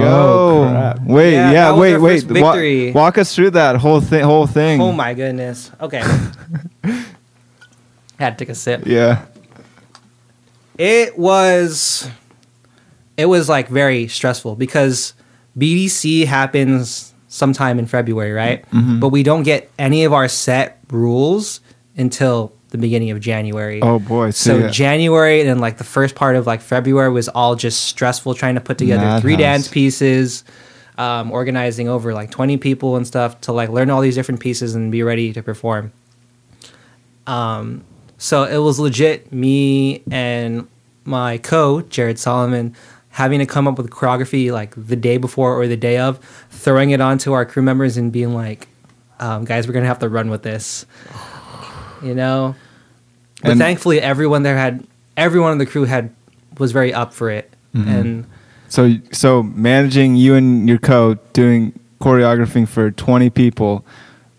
go. crap. Wait, Yeah, yeah, that was wait, our wait. first Wa- victory. walk us through that whole thing. Whole thing. Oh my goodness. Okay. Had to take a sip. Yeah. It was it was like very stressful because BDC happens sometime in February, right? Mhm. But we don't get any of our set rules until the beginning of January. Oh boy. So yeah. January and then like the first part of like February was all just stressful trying to put together three dance pieces, um, organizing over like twenty people and stuff to like learn all these different pieces and be ready to perform. Um, so it was legit me and my co Jared Solomon having to come up with choreography like the day before or the day of, throwing it onto our crew members and being like, um, "Guys, we're gonna have to run with this," you know. But And- thankfully, everyone there had everyone on the crew had was very up for it, Mhm. and So so managing you and your co doing choreographing for 20 people,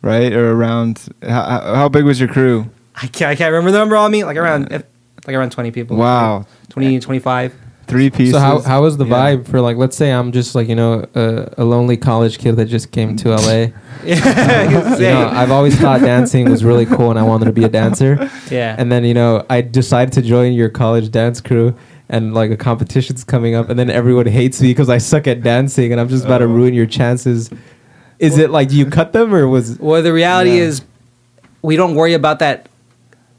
right? Or around how, how big was your crew? I can't I can't remember the number on me like around if, like around twenty people. Wow. 20, 25. Three pieces. So how how was the Yeah. vibe for like let's say I'm just like you know a, a lonely college kid that just came to LA. yeah, you know, I've always thought dancing was really cool and I wanted to be a dancer. yeah. And then you know I decided to join your college dance crew. And like a competition's coming up, and then everyone hates me because I suck at dancing, and I'm just about to Oh. ruin your chances. Is it like do you cut them or was? Well, the reality Yeah. is, we don't worry about that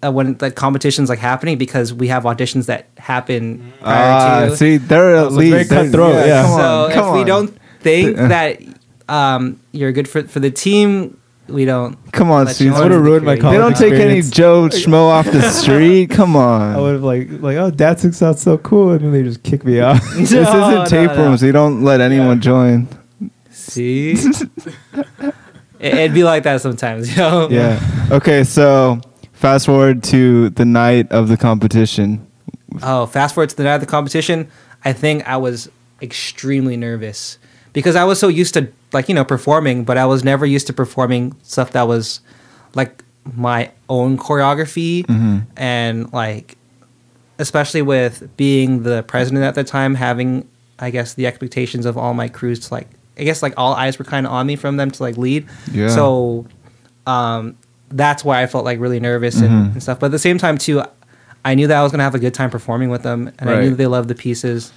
uh, when the competition's like happening because we have auditions that happen prior Ah, to. see, they're at so least they're- cutthroat, yeah. Come so on, if we don't think Uh. that um, you're good for for the team, we don't. come on, let you would've ruined my create. They don't take any. Joe schmo off the street. Come on. I would have like like oh dancing sounds so cool, and then they just kick me out. This isn't tape no, no. rooms. We don't let anyone join. See, it, it'd be like that sometimes, you know. Yeah. Okay, so fast forward to the night of the competition. Oh, fast forward to the night of the competition. I think I was extremely nervous because I was so used to like you know performing, but I was never used to performing stuff that was like my own choreography Mhm. and like especially with being the president at the time having I guess the expectations of all my crews to like I guess like all eyes were kind of on me from them to like lead. Yeah. So um that's why I felt like really nervous and, and stuff. But at the same time too I knew that I was gonna have a good time performing with them and I knew that they loved the pieces.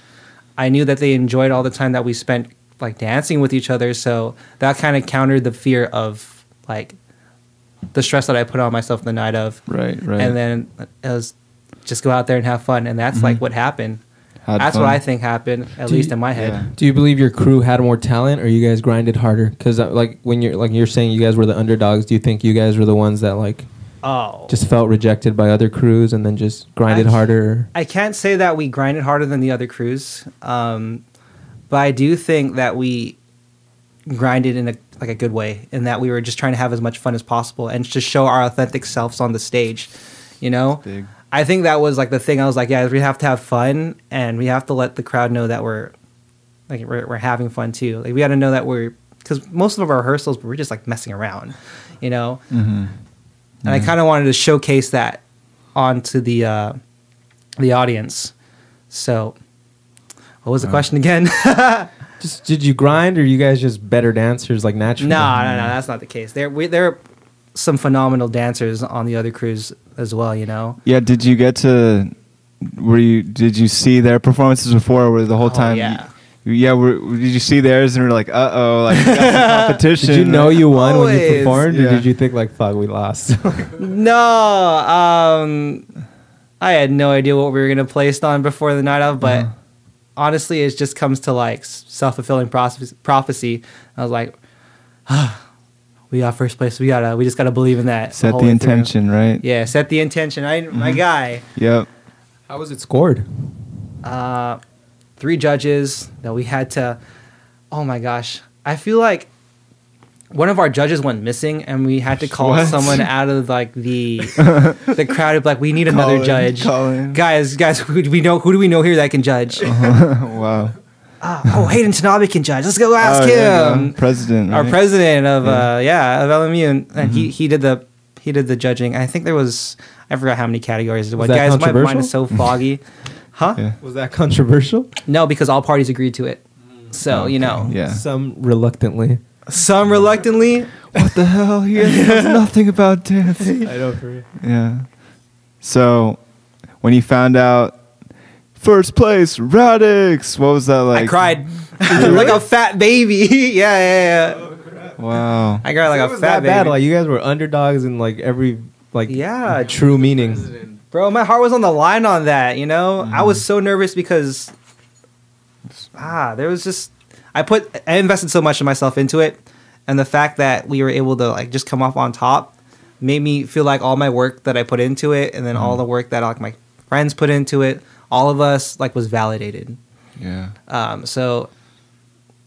I knew that they enjoyed all the time that we spent like dancing with each other. So that kind of countered the fear of like the stress that I put on myself the night of. Right, right. And then it was just go out there and have fun. And that's like Mhm. what happened. Had that's fun. what I think happened, at Do least you- in my head. Yeah. Do you believe your crew had more talent, or you guys grinded harder? Because like when you're like you're saying you guys were the underdogs, do you think you guys were the ones that like Oh. just felt rejected by other crews and then just grinded I- harder? I can't say that we grinded harder than the other crews, um, but I do think that we grinded in a like a good way, in that we were just trying to have as much fun as possible and just show our authentic selves on the stage. You know, Big. I think that was like the thing. I was like, yeah, we have to have fun, and we have to let the crowd know that we're like we're, we're having fun too. Like we got to know that we're because most of our rehearsals we're just like messing around, you know. Mhm. And I kind of wanted to showcase that onto the uh, the audience. So, what was the Wow. question again? Just did you grind, or you guys just better dancers like naturally? No, no, no, that's not the case. There, we, there are some phenomenal dancers on the other crews as well. You know. Yeah, did you get to? Were you? Did you see their performances before, or were the whole Oh, time? yeah. You, yeah. Were, did you see theirs and were like, uh oh, like we got some competition? Did you know you won when you Always. performed, or did you think like, "Fuck, we lost"? No, um, I had no idea what we were gonna place on before the night of, but Uh-huh. honestly, it just comes to like self fulfilling prophecy. I was like, we got first place. We gotta, we just gotta believe in that. Set whole the way through. intention, right? Yeah, set the intention. I, my Mm-hmm. guy. Yep. How was it scored? uh, three judges that we had to. Oh my gosh, I feel like one of our judges went missing, and we had to call What? someone out of like the the crowd. Of like, we need another Colin, judge. Colin. Guys, guys, who do we know? Who do we know here that can judge? wow. Ah, oh, Hayden Tanabe can judge. Let's go ask Oh, yeah, him. yeah. President. Our president of Yeah. uh, yeah of LMU, and, and Mm-hmm. he he did the he did the judging. I think there was I forgot how many categories there was. Was that Guys, my mind is so foggy. Huh? Yeah. Was that controversial? No, because all parties agreed to it. So Okay, you know, Yeah. Some reluctantly. some reluctantly. What the hell? He knows nothing about dance. I don't for Yeah. So, when you found out first place, Radix, what was that like? I cried like a fat baby. yeah, yeah, yeah. Wow. I cried like it a was fat that bad. baby. Like you guys were underdogs in like every like Yeah. true meaning. Bro, my heart was on the line on that, you know? I Mm. was so nervous because ah, there was just I put I invested so much of myself into it and the fact that we were able to like just come off on top made me feel like all my work that I put into it and then Mm. all the work that like my friends put into it, all of us like was validated. Yeah. Um so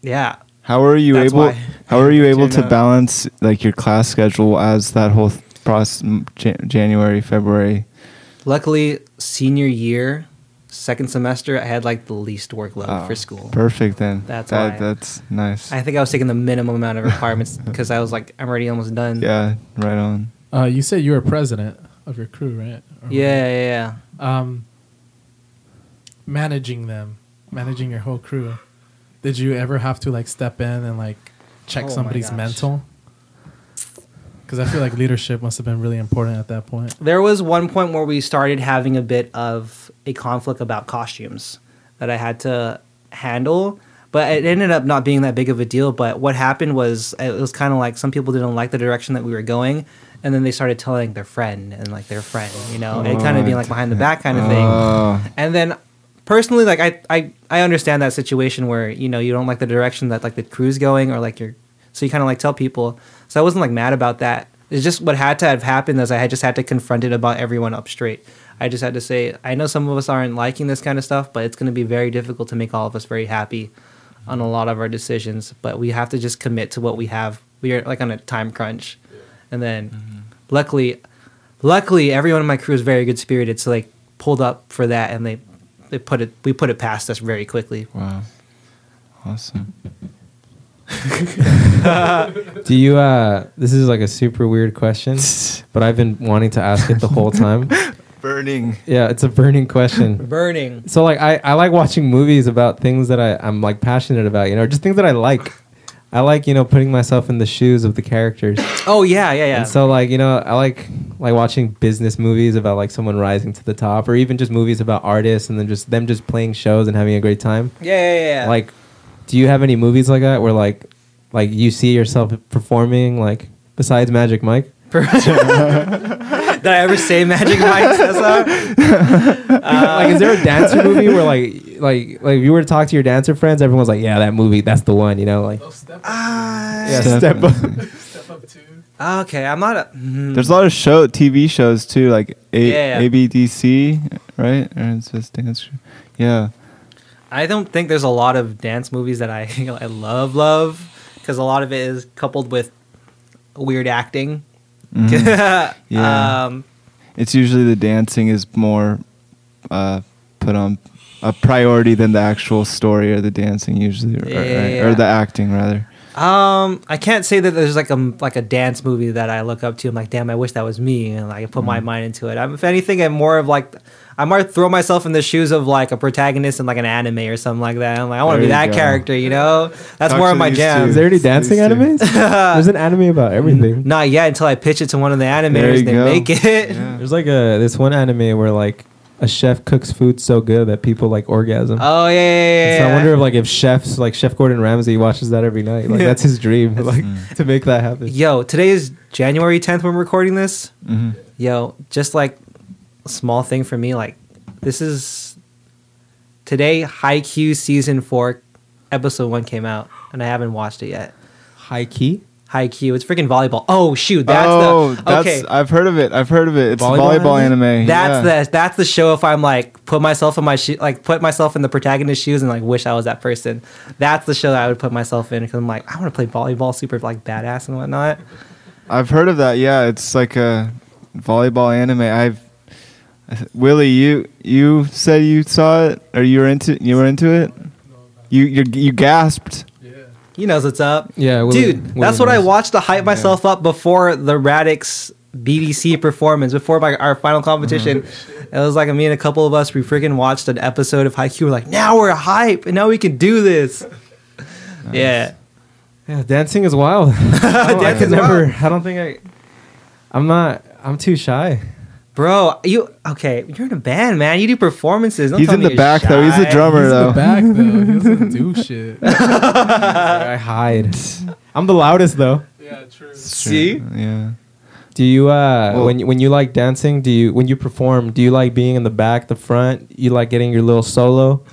yeah, How are you That's able? How are you able to balance like your class schedule as that whole process, Jan- January, February? luckily senior year, second semester I had like the least workload Oh, for school. Perfect then. That's that, why. That's nice. I think I was taking the minimum amount of requirements because I was like, I'm already almost done. yeah. Right on. Uh, you said you were president of your crew, right? Or- Yeah, yeah, yeah. Um, managing them, managing your whole crew. Did you ever have to like step in and like check Oh somebody's mental? Because I feel like leadership must have been really important at that point. There was one point where we started having a bit of a conflict about costumes that I had to handle, but it ended up not being that big of a deal. But what happened was it was kind of like some people didn't like the direction that we were going, and then they started telling their friend and like their friend, you know, it kind of being like behind the back kind of thing. Oh. And then personally, like I, I, I understand that situation where you know you don't like the direction that like the crew's going, or like you're, so you kind of like tell people. So I wasn't like mad about that. It's just what had to have happened is I had just had to confront it about everyone up straight. I just had to say I know some of us aren't liking this kind of stuff, but it's going to be very difficult to make all of us very happy on a lot of our decisions. But we have to just commit to what we have. We are like on a time crunch, and then mm-hmm. luckily, luckily everyone in my crew is very good spirited, so they pulled up for that and they they put it we put it past us very quickly. Wow. Awesome. Do you uh this is like a super weird question, but I've been wanting to ask it the whole time. Burning. Yeah, it's a burning question. Burning. So like I, I like watching movies about things that I, I'm like passionate about, you know, just things that I like. I like, you know, putting myself in the shoes of the characters. Oh yeah, yeah, yeah. And so like, you know, I like like watching business movies about like someone rising to the top or even just movies about artists and then just them just playing shows and having a great time. yeah, yeah, yeah. Like do you have any movies like that where like like you see yourself performing like besides Magic Mike? Did I ever say Magic Mike says that? like is there a dancer movie where like like like if you were to talk to your dancer friends, everyone's like, Yeah, that movie, that's the one, you know, like Oh, step, Yeah, Step- step up. step up too. Okay, I'm not a. mhm. There's a lot of show TV shows too, like a- Yeah, yeah. ABDC, right? Or it's just dance. Yeah. I don't think there's a lot of dance movies that I I love love because a lot of it is coupled with weird acting. Mhm. Yeah. Um, it's usually the dancing is more uh, put on a priority than the actual story or the dancing usually, or, Yeah, right? yeah. or the acting rather. Um, I can't say that there's like a like a dance movie that I look up to. I'm like, damn, I wish that was me, and like I put Mm. my mind into it. I'm, if anything, I'm more of like, I might throw myself in the shoes of like a protagonist in like an anime or something like that. I'm like, I want to be that go. character, you know? That's Talk more of my jam. two. Is there any dancing two. animes? There's an anime about everything. Not yet until I pitch it to one of the animators and they go. make it. Yeah. There's like a this one anime where like a chef cooks food so good that people like orgasm. Oh yeah, yeah, yeah, so I wonder if like if chefs like Chef Gordon Ramsay watches that every night. Like that's his dream, like Mm. to make that happen. Yo, today is January 10th when we're recording this. Mhm. Yo, just like a small thing for me, like this is today. Haikyuu season four, episode one came out, and I haven't watched it yet. High key. Haikyuu, it's freaking volleyball. Oh shoot, that's oh, the that's okay. I've heard of it. I've heard of it. It's Volleyball volleyball, anime? anime. That's yeah. the that's the show. If I'm like put myself in my shoe, like put myself in the protagonist's shoes and like wish I was that person. That's the show that I would put myself in because I'm like I want to play volleyball, super like badass and whatnot. I've heard of that. Yeah, it's like a volleyball anime. I've Willie, you you said you saw it or you were into you were into it. You you you gasped. He knows what's up. Yeah, Willie- dude. Willie that's what I knows. watched to hype myself up before the Radix BDC performance, before my, our final competition. Mm-hmm. It was like me and a couple of us. We freaking watched an episode of Haikyuu. We're like, now we're hype, and now we can do this. Yeah. Yeah, dancing is wild. I, don't- I Dancing's could never. wild. I don't think I. I'm not. I'm too shy. Bro, you okay? You're in a band, man. You do performances. Don't He's in the you're back though. He's a shy. drummer He's in though. the back though. He doesn't do shit. I hide. I'm the loudest though. yeah, true. See? Yeah. Do you uh Well- when you- when you like dancing? Do you when you perform? Do you like being in the back, the front? You like getting your little solo?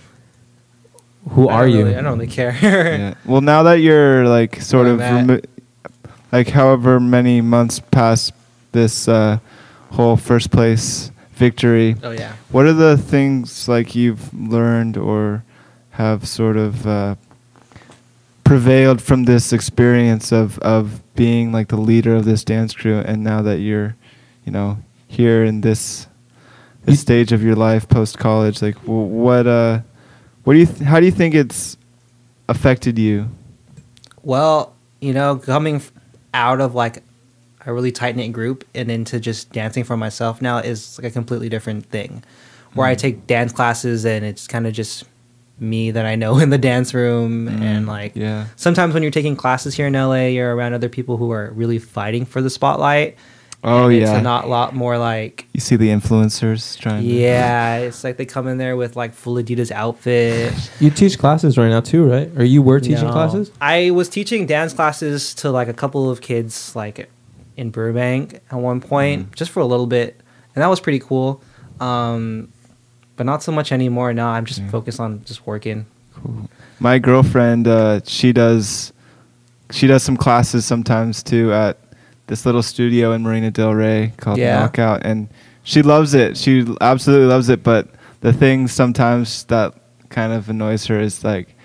Who I are you? really- I don't really care. yeah. Well, now that you're like sort Where of remo- like however many months past this uh, whole first place victory, oh yeah. what are the things like you've learned or have sort of uh, prevailed from this experience of of being like the leader of this dance crew, and now that you're, you know, here in this this stage of your life post college, like w- what uh, what do you th- how do you think it's affected you? Well, you know, coming f- out of like a really tight knit group and into just dancing for myself now is like a completely different thing. Where I Mm. take dance classes and it's kind of just me that I know in the dance room and Mm, like yeah. sometimes when you're taking classes here in LA, you're around other people who are really fighting for the spotlight. Oh and yeah. it's not a lot more like you see the influencers trying. to- yeah, it's like they come in there with like full Adidas outfit. You teach classes right now too, right? Or you were teaching No. classes? I was teaching dance classes to like a couple of kids like in Burbank at one point, just for a little bit, and that was pretty cool. Um, but not so much anymore. Now I'm just Yeah. focused on just working. Cool. My girlfriend, uh, she does, she does some classes sometimes too at this little studio in Marina Del Rey called Yeah. Knockout, and she loves it. She absolutely loves it. But the thing sometimes that kind of annoys her is like,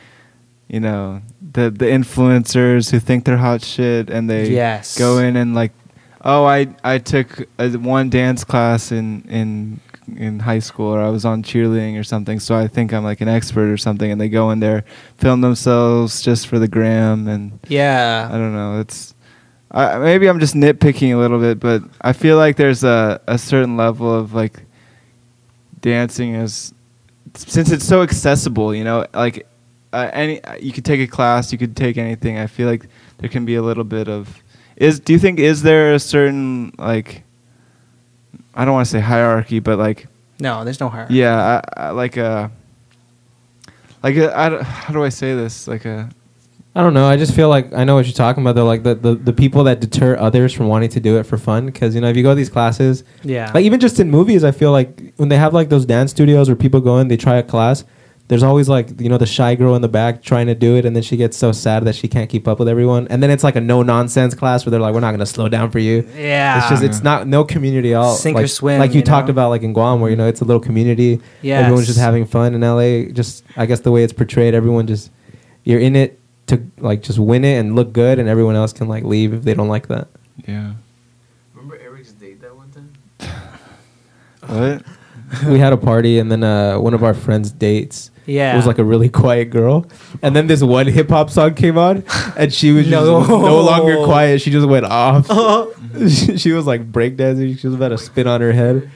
you know, the the influencers who think they're hot shit and they Yes. go in and like, oh, I I took a, one dance class in in in high school or I was on cheerleading or something, so I think I'm like an expert or something, and they go in there, film themselves just for the gram, and yeah, I don't know. It's I, maybe I'm just nitpicking a little bit, but I feel like there's a a certain level of like dancing as since it's so accessible, you know, like uh, any you could take a class, you could take anything. I feel like there can be a little bit of is. Do you think is there a certain like I don't want to say hierarchy, but like no, there's no hierarchy. yeah, I, I, like a like a, I how do I say this like a I don't know. I just feel like I know what you're talking about though. Like the, the, the people that deter others from wanting to do it for fun. Because you know, if you go to these classes, yeah. like even just in movies, I feel like when they have like those dance studios where people go in, they try a class. There's always like you know the shy girl in the back trying to do it, and then she gets so sad that she can't keep up with everyone. And then it's like a no nonsense class where they're like, "We're not gonna slow down for you." yeah, It's just it's not no community at all. Sink or like, swim, Like you, you talked know? about like in Guam, where you know it's a little community. Yes. Everyone's just having fun in LA. Just I guess the way it's portrayed, everyone just you're in it to like just win it and look good, and everyone else can like leave if they don't like that. yeah Remember Eric's date that one time? what we had a party, and then uh, one of our friends' dates. Yeah. It was like a really quiet girl, and then this one hip hop song came on, and she was just No. no, longer quiet. She just went off. Uh-huh. she, she was like breakdancing. She was about to spin on her head.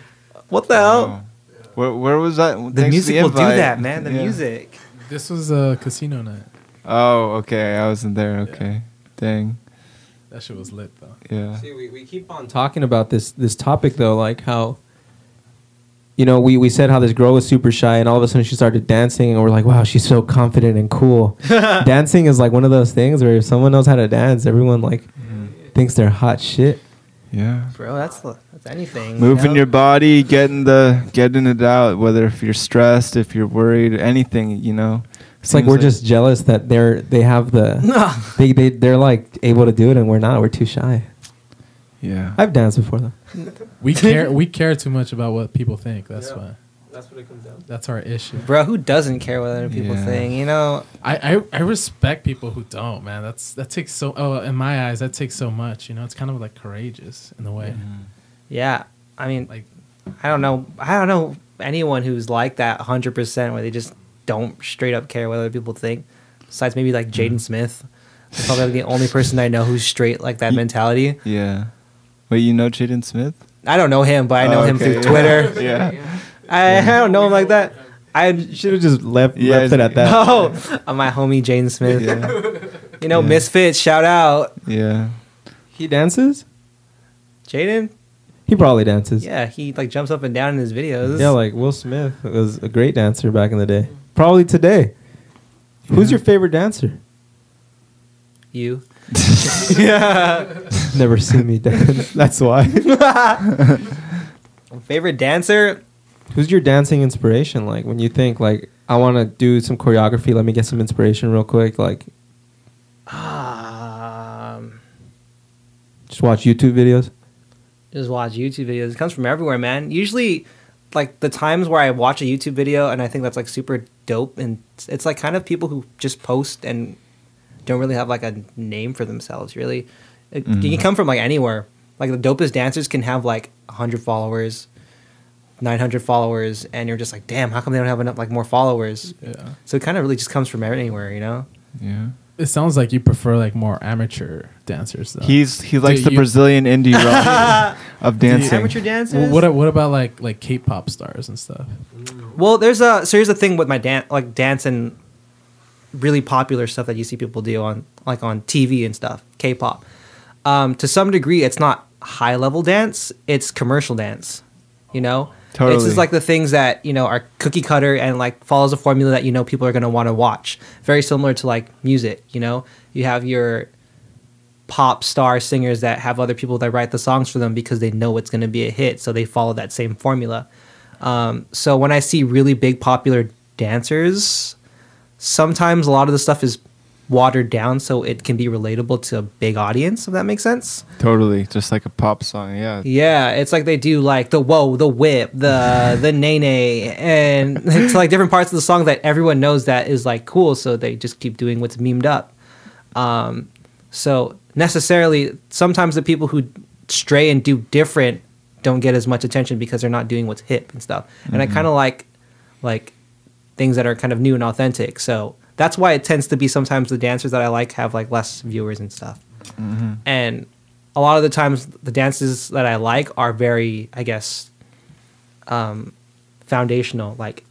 what the hell? Oh. Where, where was that? The Thanks music for will do that, man. The Yeah. music. This was a casino night. Oh, okay. I wasn't there. Okay. Dang. That shit was lit though. Yeah. See, we, we keep on talking about this this topic though, like how you know, we, we said how this girl was super shy and all of a sudden she started dancing and we're like, wow, she's so confident and cool. dancing is like one of those things where if someone knows how to dance, everyone like mm-hmm. thinks they're hot shit. Yeah. Bro, that's that's anything. you Moving know? your body, getting the getting it out. Whether if you're stressed, if you're worried, anything. You know. It's like we're just jealous that they're they have the they, they they're like able to do it and we're not. We're too shy. Yeah. I've danced before though. We care. we care too much about what people think. That's Yeah. why. That's what it comes down. To. That's our issue. Bro, who doesn't care what other people Yeah. think? You know, I, I I respect people who don't, man. That's that takes so. Oh, in my eyes, that takes so much. You know, it's kind of like courageous in a way. yeah. I mean, Like, I don't know. I don't know anyone who's like that 100% where they just don't straight up care what other people think. Besides maybe like Jaden mm-hmm. Smith. Probably the only person I know who's straight like that mentality. Yeah. Wait, you know Jaden Smith? I don't know him, but I know Oh, him okay. through Twitter. Yeah. I, I don't know him like that. I Should have just left Yeah, left it at that. Oh, uh, my homie Jaden Smith. Yeah. You know, Yeah. Misfits, shout out. Yeah. He dances? Jaden? He probably dances. Yeah, he like jumps up and down in his videos. Yeah, like Will Smith was a great dancer back in the day. Probably today. Who's your favorite dancer? you. Yeah. Never seen me dance. That's why. Favorite dancer? Who's your dancing inspiration? Like when you think like I want to do some choreography, let me get some inspiration real quick. Like Um, just watch YouTube videos. just watch YouTube videos. It comes from everywhere, man. Usually, like the times where I watch a YouTube video and I think that's like super dope, and it's, it's like kind of people who just post and don't really have like a name for themselves. Really, it, you can mm-hmm. come from like anywhere. Like the dopest dancers can have like hundred followers, nine hundred followers, and you're just like, damn, how come they don't have enough like more followers? yeah. So it kind of really just comes from anywhere, you know. Yeah. It sounds like you prefer like more amateur dancers. Though. He's he likes Do the you- Brazilian indie rock of dancing. Amateur dancers. Well, what what about like like K-pop stars and stuff? Well, there's a so here's the thing with my dance, like dance and really popular stuff that you see people do on like on TV and stuff, K-pop. Um, to some degree, it's not high level dance; it's commercial dance. You know, it's Totally. just like the things that you know are cookie cutter and like follows a formula that you know people are going to want to watch. Very similar to like music. You know, you have your pop star singers that have other people that write the songs for them because they know it's going to be a hit, so they follow that same formula. Um, so when I see really big popular dancers, sometimes a lot of the stuff is watered down so it can be relatable to a big audience. If that makes sense. Totally, just like a pop song. Yeah. Yeah, it's like they do like the whoa, the whip, the the nay nay, and it's like different parts of the song that everyone knows that is like cool. So they just keep doing what's memed up. Um, so necessarily, sometimes the people who stray and do different don't get as much attention because they're not doing what's hip and stuff. And I kind of like like things that are kind of new and authentic. So that's why it tends to be sometimes the dancers that I like have like less viewers and stuff. And a lot of the times the dances that I like are very, I guess, um, foundational. Like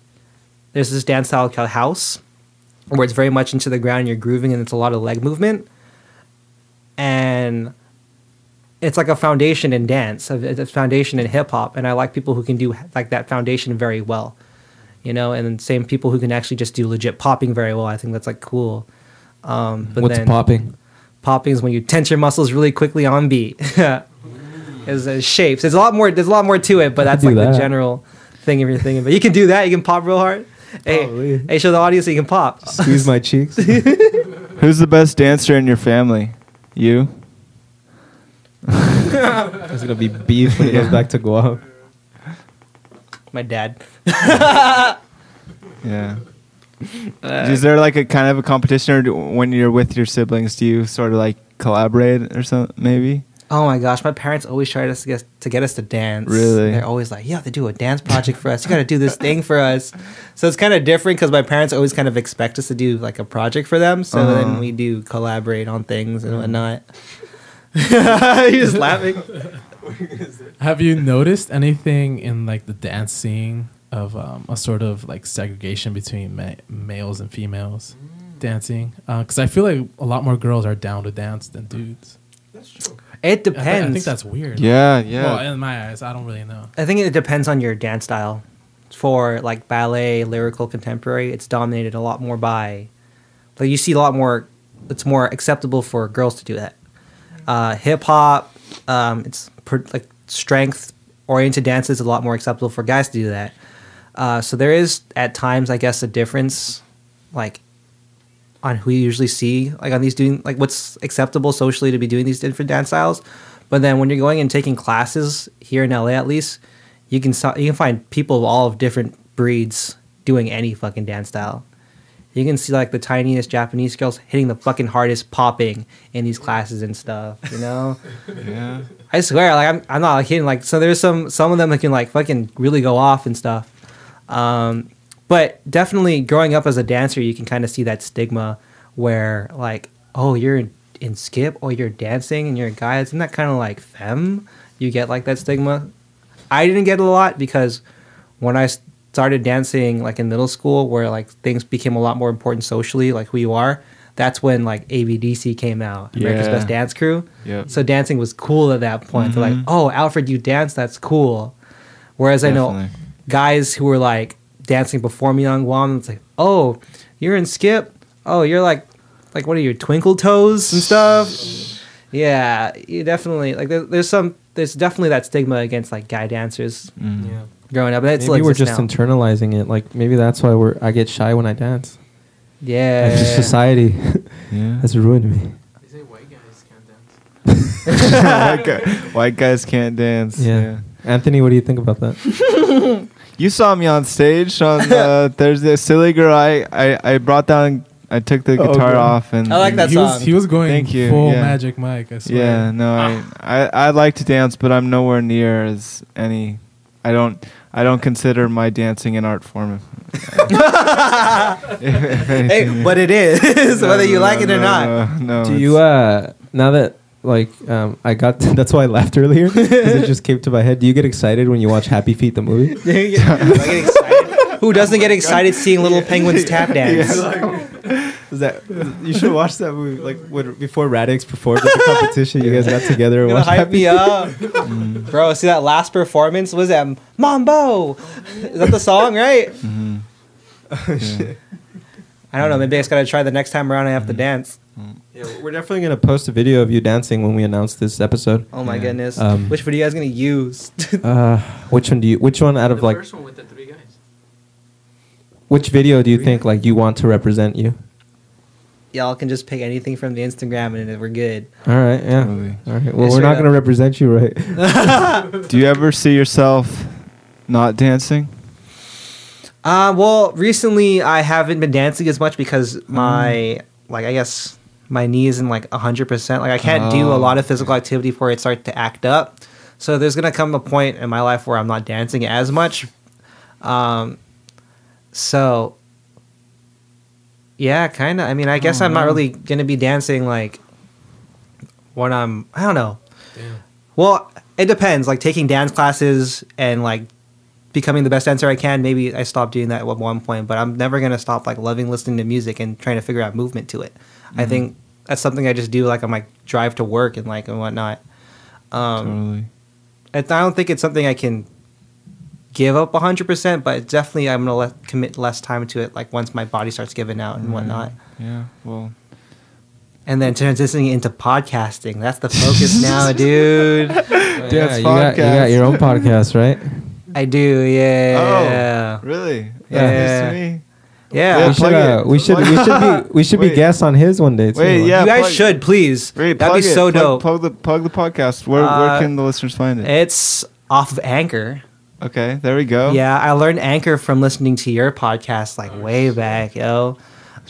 there's this dance style called house, where it's very much into the ground. And you're grooving, and it's a lot of leg movement, and it's like a foundation in dance. It's a foundation in hip hop, and I like people who can do like that foundation very well. You know, and same people who can actually just do legit popping very well. I think that's like cool. Um, but What's then, popping? popping is when you tense your muscles really quickly on beat. is uh, shapes. There's a lot more. There's a lot more to it, but that's like do the general thing if you're thinking. But you can do that. You can pop real hard. Hey, Probably. hey, show the audience you can pop. Squeeze my cheeks. Who's the best dancer in your family? You? it's gonna be beef when he goes back to Guam. My dad. Yeah. Is there like a kind of a competition, or do, when you're with your siblings, do you sort of like collaborate or something? Maybe. Oh my gosh, my parents always tried us to get to get us to dance. Really? They're always like, "You have to do a dance project for us. You got to do this thing for us." So it's kind of different because my parents always kind of expect us to do like a project for them. So Uh-huh. then we do collaborate on things and whatnot. You're just laughing. Have you noticed anything in like the dance scene of um, a sort of like segregation between ma- males and females dancing? Because I feel like a lot more girls are down to dance than dudes. That's true. It I, thi- depends. I think that's weird. Yeah, yeah. Well, in my eyes, I don't really know. I think it depends on your dance style. For like ballet, lyrical, contemporary, it's dominated a lot more by, like you see a lot more. It's more acceptable for girls to do that. Uh, Hip hop, um, it's per, like strength oriented dances a lot more acceptable for guys to do that. Uh, so there is at times, I guess, a difference, like on who you usually see, like on these doing like what's acceptable socially to be doing these different dance styles. But then when you're going and taking classes here in LA, at least you can you can find people of all of different breeds doing any fucking dance style. You can see like the tiniest Japanese girls hitting the fucking hardest popping in these classes and stuff. You know, yeah. I swear, like I'm, I'm not like kidding. Like, so there's some some of them that can like fucking really go off and stuff. Um, but definitely, growing up as a dancer, you can kind of see that stigma where like, oh, you're in, in skip, or you're dancing, and you're a guy. Isn't that kind of like femme? You get like that stigma. I didn't get it a lot because when I started dancing like in middle school, where like things became a lot more important socially, like who you are. That's when like ABDC came out, America's Yeah. Best Dance Crew. Yep. So dancing was cool at that point. They're like, Mhm. "Oh, Alfred, you dance? That's cool." Whereas I know guys who were like dancing before me on Guam, it's like, "Oh, you're in skip. Oh, you're like, like what are your twinkle toes and stuff?" Yeah, you definitely like. There, there's some. There's definitely that stigma against like guy dancers Mm. Yeah. Growing up. And it still Maybe we're just now. internalizing it. Like maybe that's why we're I get shy when I dance. yeah, Like just society Yeah. has ruined me. They say white guys can't dance. white, guy, white guys can't dance. Yeah. Yeah. Anthony, what do you think about that? You saw me on stage on uh, Thursday. Silly girl. I, I, I brought down. I took the Oh, guitar okay. off and. I like that he was song. he was going Thank you, full yeah. Magic Mike. I swear. Yeah, no, I, I I like to dance, but I'm nowhere near as any. I don't I don't consider my dancing an art form. hey, but it is whether you like it or not. No, no, do you uh now that like um I got that's why I laughed earlier 'cause it just came to my head. Do you get excited when you watch Happy Feet the movie? Do I get excited? Who doesn't get excited seeing little penguins tap dance? Is that you should watch that movie like when, before Radix performed at the competition? You guys got together and Gonna watched hype Happy me up, bro. See that last performance? Was that Mambo? Is that the song, right? Mhm. Yeah. I don't know. Maybe I just gotta try the next time around. I have to dance. Yeah, we're definitely gonna post a video of you dancing when we announce this episode. Oh my Yeah. goodness. Um, Which video are you guys gonna use? Uh, which one do you? Which one out of the like? first one with the three guys. Which video do you think like you want to represent you? Y'all can just pick anything from the Instagram and we're good. All right, yeah. Totally. All right. Well, Yeah, we're not gonna represent you, right? Do you ever see yourself not dancing? Uh, well, recently I haven't been dancing as much because my like I guess my knee isn't like hundred percent. Like I can't do a Oh. lot of physical activity before it starts to act up. So there's gonna come a point in my life where I'm not dancing as much. Um, so yeah, kind of. I mean, I guess Oh, I'm not really gonna be dancing like when I'm. I don't know. Well, it depends. Like taking dance classes and like becoming the best dancer I can. Maybe I stop doing that at one point, but I'm never gonna stop like loving listening to music and trying to figure out movement to it. I think that's something I just do like on my drive to work and like and whatnot. Um, totally. I don't think it's something I can give up 100%, but definitely I'm gonna let, commit less time to it. Like once my body starts giving out and whatnot, Yeah. Well. and then transitioning into podcasting. That's the focus now, dude. yeah, Dance you got, you got your own podcast, right? I do, yeah, Oh. Really? Yeah. That's news to me. yeah. Yeah, we should, uh, we should, we should be, we should be guests on his one day too. Wait, yeah. you guys plug- should please. Wait, That'd be it. so Plug- dope. Plug the plug the podcast. Where Uh, where can the listeners find it? It's off of Anchor. Okay, there we go. Yeah, I learned Anchor from listening to your podcast like way back, yo.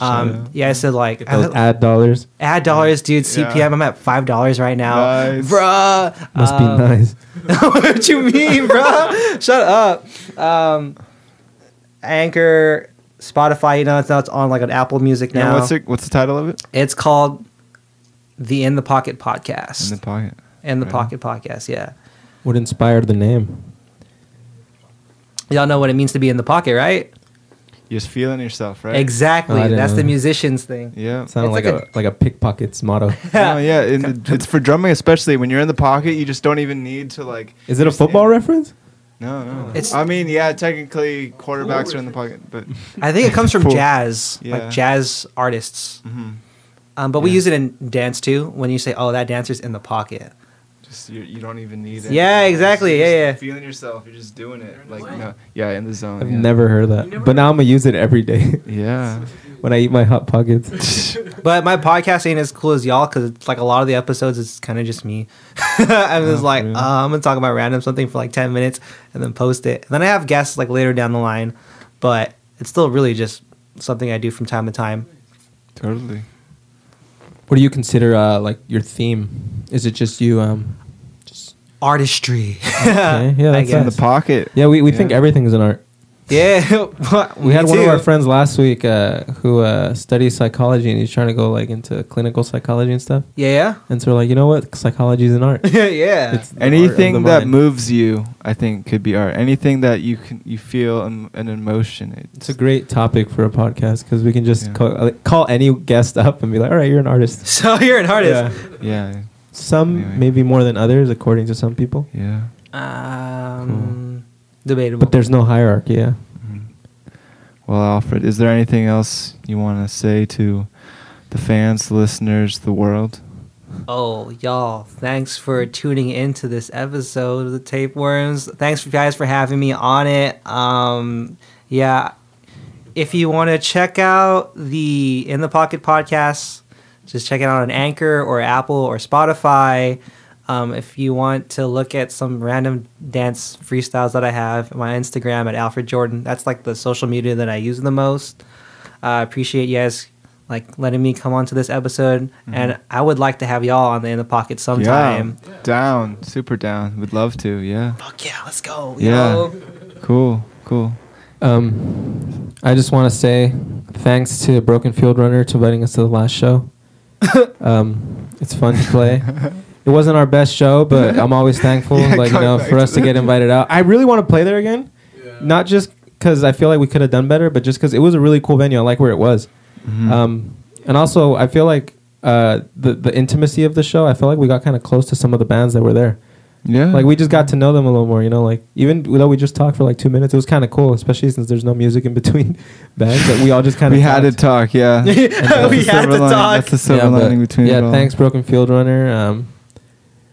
Um, yeah, I said like Those I- ad dollars ad dollars, dude. CPM, Yeah. I'm at five dollars right now, Nice. bruh. must Um, be nice. what you mean, bro? Shut up. Um, Anchor, Spotify, you know, it's, now it's on like an Apple Music And now. what's it? What's the title of it? It's called the In the Pocket Podcast. In the pocket. In the Right. Pocket Podcast, yeah. What inspired the name? Y'all know what it means to be in the pocket, right? You're just feeling yourself, right? Exactly. I didn't That's know. the musician's thing. Yeah. Sounded It's like, like a, like a pickpocket's motto. no, yeah, and it's for drumming especially. When you're in the pocket, you just don't even need to like. Is it a football reference? No, no. It's- I mean, yeah, technically quarterbacks are in the pocket, but. I think it comes from Cool. jazz, Yeah. like jazz artists. mhm. Um, but we use it in dance too. When you say, "Oh, that dancer's in the pocket," Just you, you don't even need it. Yeah, exactly. You're Yeah, just yeah. Feeling yourself. You're just doing it. Like no, yeah, in the zone. I've yeah. never heard that. But now I'm gonna use it every day Yeah. when I eat my hot pockets. But my podcast ain't as cool as y'all because it's like a lot of the episodes it's kind of just me. I'm just Oh, like, really? uh, I'm gonna talk about random something for like ten minutes and then post it. And then I have guests like later down the line, but it's still really just something I do from time to time. Totally. what do you consider uh, like your theme? Is it just you? Um, just Artistry. okay. Yeah, that's In the pocket. yeah. We, we Yeah. think everything is an art. Yeah, We had one of our friends last week uh, who uh, studies psychology, and he's trying to go like into clinical psychology and stuff. Yeah, And so we're like, you know what? Psychology is an art. yeah, yeah. It's the art Anything that mind. moves you, I think, could be art. Anything that you can you feel an, an emotion. It's a great topic for a podcast because we can just Yeah. call, uh, call any guest up and be like, all right, you're an artist. so you're an artist. Yeah. yeah. Some Anyway. maybe more than others, according to some people. Yeah. Um, debatable. But there's no hierarchy. Yeah. Mhm. Well, Alfred, is there anything else you want to say to the fans, the listeners, the world? Oh, y'all, thanks for tuning into this episode of the Tapeworms. Thanks, guys, for having me on it. Um, yeah, if you want to check out the In the Pocket podcast, just check it out on Anchor or Apple or Spotify. Um, if you want to look at some random dance freestyles that I have, my Instagram at Alfred Jordan. That's like the social media that I use the most. I appreciate you guys like letting me come onto this episode, and I would like to have y'all on the In the Pocket sometime. Yeah. Down. Super down. Would love to. Yeah. Fuck yeah, let's go. Yeah. yo. Cool. Cool. Um, I just want to say thanks to Broken Field Runner to inviting us to the last show. um, it's fun to play. It wasn't our best show, but I'm always thankful, Yeah, like you know, for us to get invited out. I really want to play there again, not just because I feel like we could have done better, but just because it was a really cool venue. I like where it was. Mhm. Um, and also, I feel like uh, the the intimacy of the show. I feel like we got kind of close to some of the bands that were there. Yeah. Like we just got to know them a little more. You know, like even though we just talked for like two minutes, it was kind of cool, especially since there's no music in between bands. That we all just kind of we had to talk. Yeah. We had to lining- talk. That's the silver yeah, lining between yeah. it all. Thanks, Broken Field Runner. Um,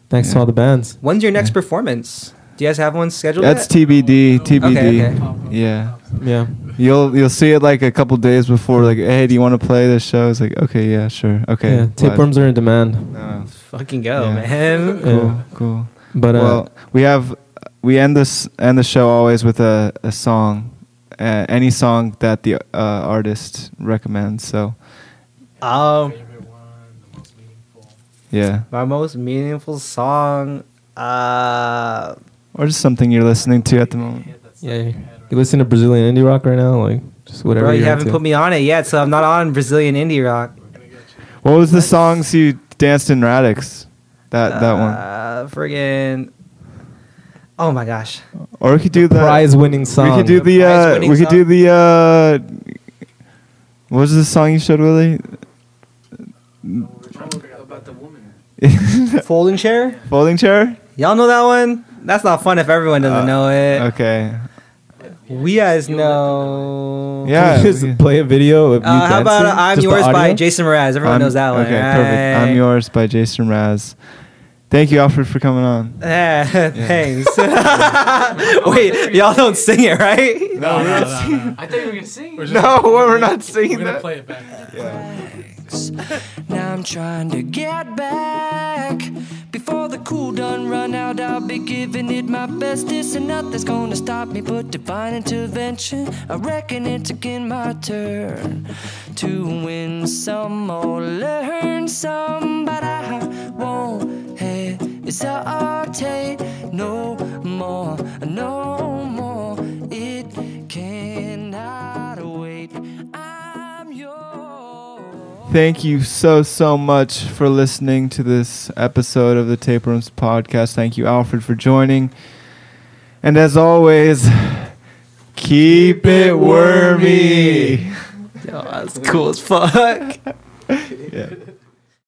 thanks to all the bands. When's your next performance? Do you guys have one scheduled? That's yet? TBD. TBD. Okay, okay. Yeah. Yeah, You'll you'll see it like a couple days before. Like, hey, do you want to play this show? It's like, okay, yeah, sure, okay. yeah. glad. Tapeworms are in demand. No. Fucking go, Yeah. man. Cool, Yeah. cool. But uh, well, we have we end this end the show always with a a song, uh, any song that the uh, artist recommends. So Um, Favorite one, the most meaningful. yeah, my most meaningful song. Uh, or just something you're listening to at the moment. Yeah, you your head listen to Brazilian indie rock right now, like just whatever. bro, you haven't into. put me on it yet, so I'm not on Brazilian indie rock. now. We're gonna get you. What was the songs you danced in Radix? That that one. Uh, friggin' Oh my gosh. Or we could do the prize-winning song. We could do The the uh, we could do the uh, what was the song you showed Willie? We're trying to figure out about the woman. Folding chair? Folding chair? Y'all know that one? That's not fun if everyone doesn't Uh, know it. Okay. We guys know. Yeah. Can we just play a video of you Uh, how about dancing? I'm Just Yours by? Jason Mraz? Everyone I'm- knows that one. Okay, perfect. I'm yours by Jason Mraz. Thank you, Alfred, for coming on. Yeah, thanks. Wait, y'all don't sing it, right? No, no, no, no. I thought you were gonna sing. We're No, we're not singing We're singing gonna that. play it back. Now I'm trying to get back before the cool done run out. I'll be be giving it my bestest, and nothing's gonna stop me but divine intervention. I reckon it's again my turn to win some or learn some, but I won't hesitate no more, no more. It cannot wait. I'm yours. Thank you so, so much for listening to this episode of the Tapeworms podcast. Thank you, Alfred, for joining. And as always, keep it wormy. Yo, that's cool as fuck. Yeah.